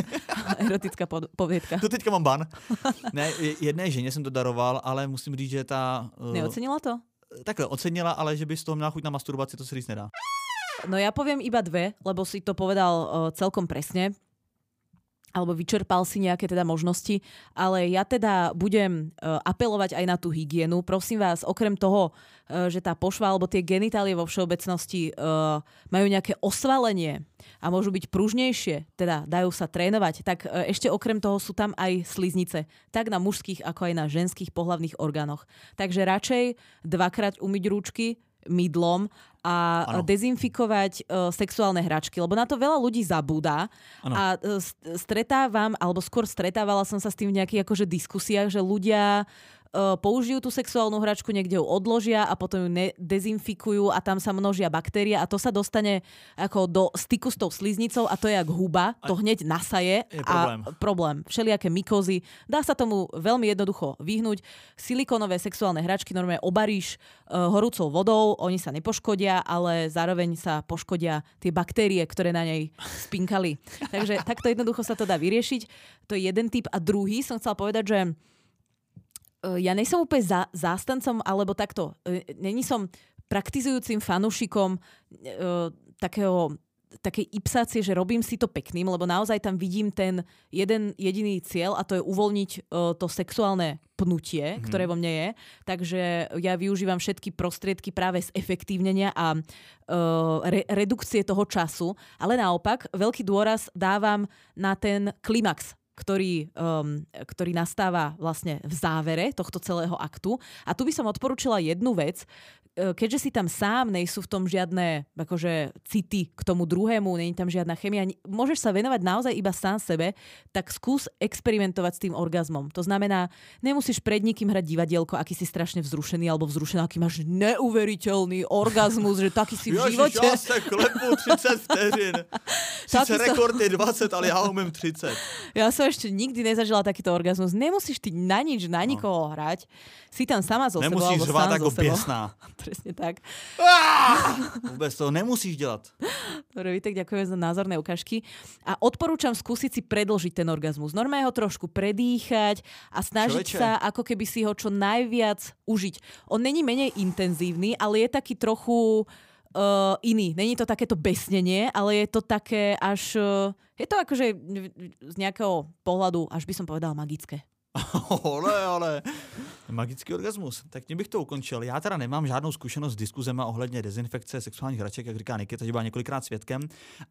erotická pod- poviedka. to teďka mám ban. Ne, je- jedné ženě jsem to daroval, ale musím říct, že ta... Uh, Neocenila to? takhle, ocenila, ale že by z toho měla chuť na masturbaci, to se říct nedá. No ja poviem iba dve, lebo si to povedal uh, celkom presne alebo vyčerpal si nejaké teda možnosti, ale ja teda budem uh, apelovať aj na tú hygienu. Prosím vás, okrem toho, uh, že tá pošva alebo tie genitálie vo všeobecnosti majú nejaké osvalenie a môžu byť pružnejšie, teda dajú sa trénovať, tak ešte okrem toho sú tam aj sliznice, tak na mužských ako aj na ženských pohlavných orgánoch. Takže radšej dvakrát umyť rúčky, mydlom a Áno. dezinfikovať uh, sexuálne hračky, lebo na to veľa ľudí zabúda Áno. a uh, st- stretávam, alebo skôr stretávala som sa s tým v nejakých akože diskusiách, že ľudia použijú tú sexuálnu hračku, niekde ju odložia a potom ju dezinfikujú a tam sa množia baktérie a to sa dostane ako do styku s tou sliznicou a to je jak huba, to hneď nasaje Je a problém. problém. Všelijaké mykozy. Dá sa tomu veľmi jednoducho vyhnúť. Silikonové sexuálne hračky normálne obaríš uh, horúcou vodou, oni sa nepoškodia, ale zároveň sa poškodia tie baktérie, ktoré na nej spinkali. Takže takto jednoducho sa to dá vyriešiť. To je jeden typ. A druhý som chcela povedať, že ja nejsem úplne za, zástancom, alebo takto, e, není som praktizujúcim fanúšikom e, takého takej ipsácie, že robím si to pekným, lebo naozaj tam vidím ten jeden jediný cieľ a to je uvoľniť e, to sexuálne pnutie, mm-hmm. ktoré vo mne je. Takže ja využívam všetky prostriedky práve z efektívnenia a e, re, redukcie toho času, ale naopak veľký dôraz dávam na ten klimax ktorý, um, ktorý nastáva vlastne v závere tohto celého aktu. A tu by som odporúčila jednu vec, e, keďže si tam sám, nejsú v tom žiadne akože, city k tomu druhému, není tam žiadna chemia, môžeš sa venovať naozaj iba sám sebe, tak skús experimentovať s tým orgazmom. To znamená, nemusíš pred nikým hrať divadielko, aký si strašne vzrušený alebo vzrušená, aký máš neuveriteľný orgazmus, že taký si v živote. já se klepu 30 vteřin. [laughs] Sice Taky rekord je 20, ale já umím 30. Ja som ešte nikdy nezažila takýto orgazmus. Nemusíš ty na nič, na nikoho hrať. Si tam sama so sebou, Nemusíš so sebou. běsná. [laughs] Presne tak. Vůbec to nemusíš dělat. Dobre, Vítek, ďakujem za názorné ukážky. A odporúčam skúsiť si predlžiť ten orgazmus. Normálne ho trošku predýchať a snažiť Človeče. sa ako keby si ho čo najviac užiť. On není menej intenzívny, ale je taký trochu uh, iný. Není to takéto besnenie, ale je to také až... Uh, je to akože z nejakého pohľadu, až by som povedala magické. Ole, ale magický orgasmus. Tak tím bych to ukončil. Já teda nemám žádnou zkušenost s diskuzema ohledně dezinfekce sexuálních hraček, jak říká Nikita, že byla několikrát svědkem.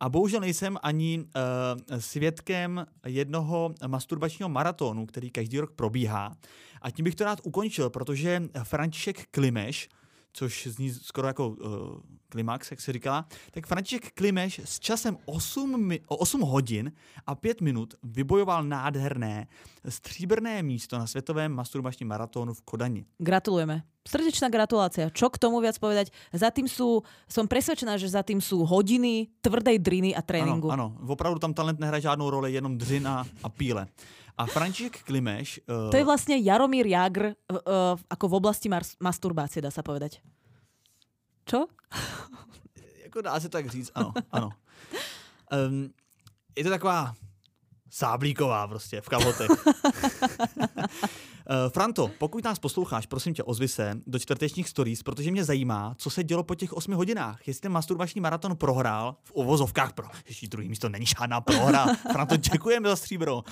A bohužel nejsem ani uh, svědkem jednoho masturbačního maratonu, který každý rok probíhá. A tím bych to rád ukončil, protože František Klimeš, což zní skoro jako uh, klimax, jak se říkala, tak František Klimeš s časem 8, mi- o 8 hodin a 5 minut vybojoval nádherné stříbrné místo na světovém masturbačním maratonu v Kodani. Gratulujeme. Srdečná gratulácia. Čo k tomu viac povedať? Za tým sú, som presvedčená, že za tým sú hodiny tvrdej driny a tréninku. Ano, ano, opravdu tam talent nehraje žádnou roli, jenom dřina a píle. A František Klimeš... Uh, To je vlastne Jaromír Jagr uh, uh, ako v oblasti mars- masturbácie, dá sa povedať. Čo? Jako dá se tak říct, ano, ano. Um, je to taková sáblíková prostě v kalhotech. Uh, [laughs] Franto, pokud nás posloucháš, prosím tě, ozvi se do čtvrtečních stories, protože mě zajímá, co se dělo po těch osmi hodinách. Jestli ten masturbační maraton prohrál v uvozovkách pro... Ještě druhý místo není žádná prohra. [laughs] Franto, děkujeme za stříbro.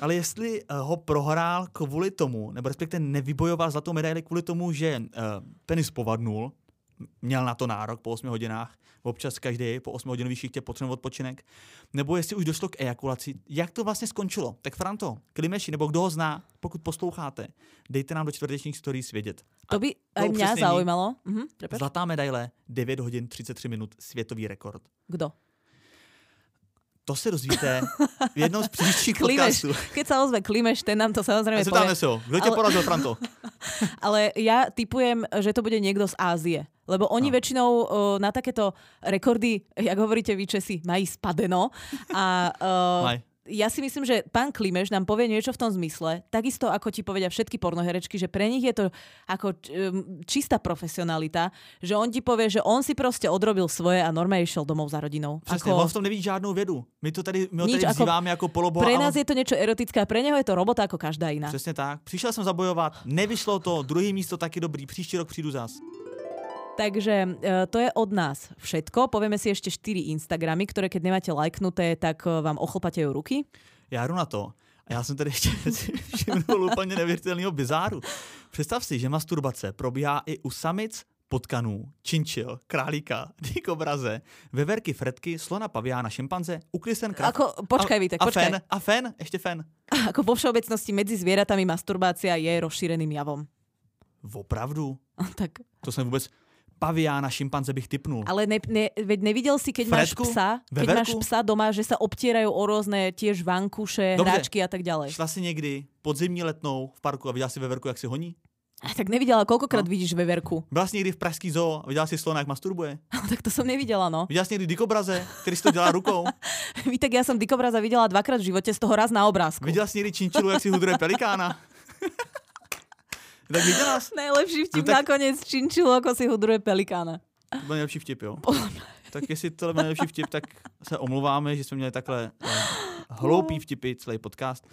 Ale jestli uh, ho prohrál kvůli tomu, nebo respektive nevybojoval zlatou medaili kvůli tomu, že uh, penis povadnul, měl na to nárok po 8 hodinách, občas každý po 8 hodinových šichtě potřebuje odpočinek, nebo jestli už došlo k ejakulaci, jak to vlastně skončilo. Tak Franto, Klimeši, nebo kdo ho zná, pokud posloucháte, dejte nám do čtvrtečních stories vědět. To by aj mňa upřesnění. zaujímalo. Mhm. Zlatá medaile, 9 hodin 33 minut, světový rekord. Kdo? To se dozvíte v jednom z příštích podcastů. Keď sa ozve Klimeš, ten nám to samozrejme povie. Zeptáme se ho, kdo tě Ale- porazil, Franto? [laughs] Ale ja typujem, že to bude niekto z Ázie. Lebo oni No. väčšinou uh, na takéto rekordy, jak hovoríte vy Česi, mají spadeno. A uh, Maj. Ja si myslím, že pán Klimeš nám povie niečo v tom zmysle, takisto ako ti povedia všetky pornoherečky, že pre nich je to ako čistá profesionalita, že on ti povie, že on si proste odrobil svoje a normálne išiel domov za rodinou. Přesně, on v tom neví žádnou vědu. My to tady, my ho Nič, tady ako- vzýváme jako poloboha. pre a on- nás je to niečo erotické a pre neho je to robota ako každá iná. Přesně tak. Přišel jsem zabojovat, nevyšlo to, druhý místo taky dobrý, příští rok přijdu zas. Takže e, to je od nás všetko. Povieme si ešte 4 Instagramy, ktoré keď nemáte lajknuté, tak e, vám ochlpatejú ruky. Já jdu na to. A já jsem tady ještě [laughs] všimnul úplně neuvěřitelného bizáru. Představ si, že masturbace probíhá i u samic, potkanů, činčil, králíka, dikobraze, veverky, fretky, slona, paviána, šimpanze, uklisen krav. Ako, počkaj, Vítek, a počkaj. fen, a fen, ještě fen. [laughs] Ako vo všeobecnosti medzi zvieratami masturbácia je rozšíreným javom. Opravdu? [laughs] tak, To jsem vůbec... Paviána, šimpanze bych typnul. ale ne, ne, veď nevidel si, keď máš Fredku? psa, keď Veverku? máš psa doma, že sa obtierajú o rôzne tiež vankuše, Dobře. hráčky a tak ďalej. Šla si někdy podzimní letnou v parku a viděla si veverku, jak si honí? A tak nevidela, koľkokrát No. vidíš veverku. Byla jsi někdy v pražský zoo a viděla si slona, jak masturbuje? [laughs] tak to som nevidela, no. Viděla jsi někdy dikobraze, který si to dělá rukou? [laughs] Vítek, ja som dikobraza videla dvakrát v živote, z toho raz na obrázku. Viděla jsi někdy činčilu, jak si hudruje pelikána? [laughs] tak jsi? [laughs] Najlepší vtip No tak- nakoniec činčilo, ako si hudruje pelikána. To byl nejlepší vtip, jo? tak jestli to byl nejlepší vtip, tak se omluváme, že jsme měli takhle eh, hloupý vtipy celý podcast.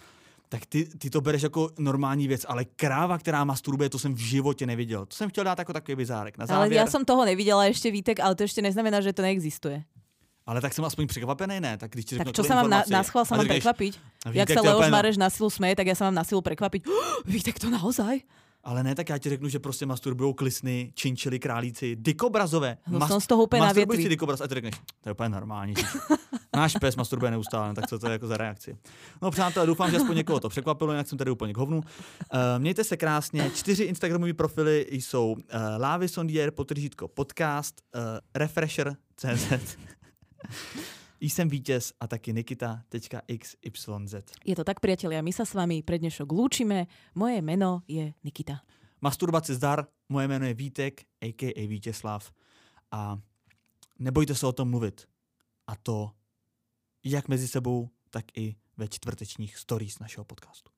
Tak ty, ty to bereš jako normální věc, ale kráva, která masturbuje, to jsem v životě neviděl. To jsem chtěl dát jako takový bizárek. Na Ale závěr, ja som toho nevidela ešte, Vítek, ale to ešte neznamená, že to neexistuje. ale tak jsem aspoň překvapený, ne? Tak když ti Tak čo sa mám na, na schvál sa mám prekvapiť? "A Jak sa Leoš no." Mareš na silu smeje, tak ja sa mám na silu prekvapiť. [gasps] Vítek, to naozaj? Ale ne, tak já ti řeknu, že prostě masturbují klisny, činčily, králíci, dikobrazové. No jsem z toho úplně na masturbující větvi. dikobraz a ty řekneš, to je úplně normální. [laughs] Náš pes masturbuje neustále, tak co to je jako za reakci? No přátelé, doufám, že aspoň někoho to překvapilo, jinak jsem tady úplně k hovnu. Uh, mějte se krásně, čtyři Instagramové profily jsou uh, Lávy Sondier, potržítko podcast, uh, Refresher.cz, [laughs] jsem vítěz a taky Nikita.xyz. Je to tak, priatelia, my sa s vami pre dnešok lúčime. Moje meno je Nikita. Masturbaci zdar, moje jméno je Vítek, a.k.a. Vítězslav a nebojte se o tom mluvit. A to jak mezi sebou, tak i ve čtvrtečních stories našeho podcastu.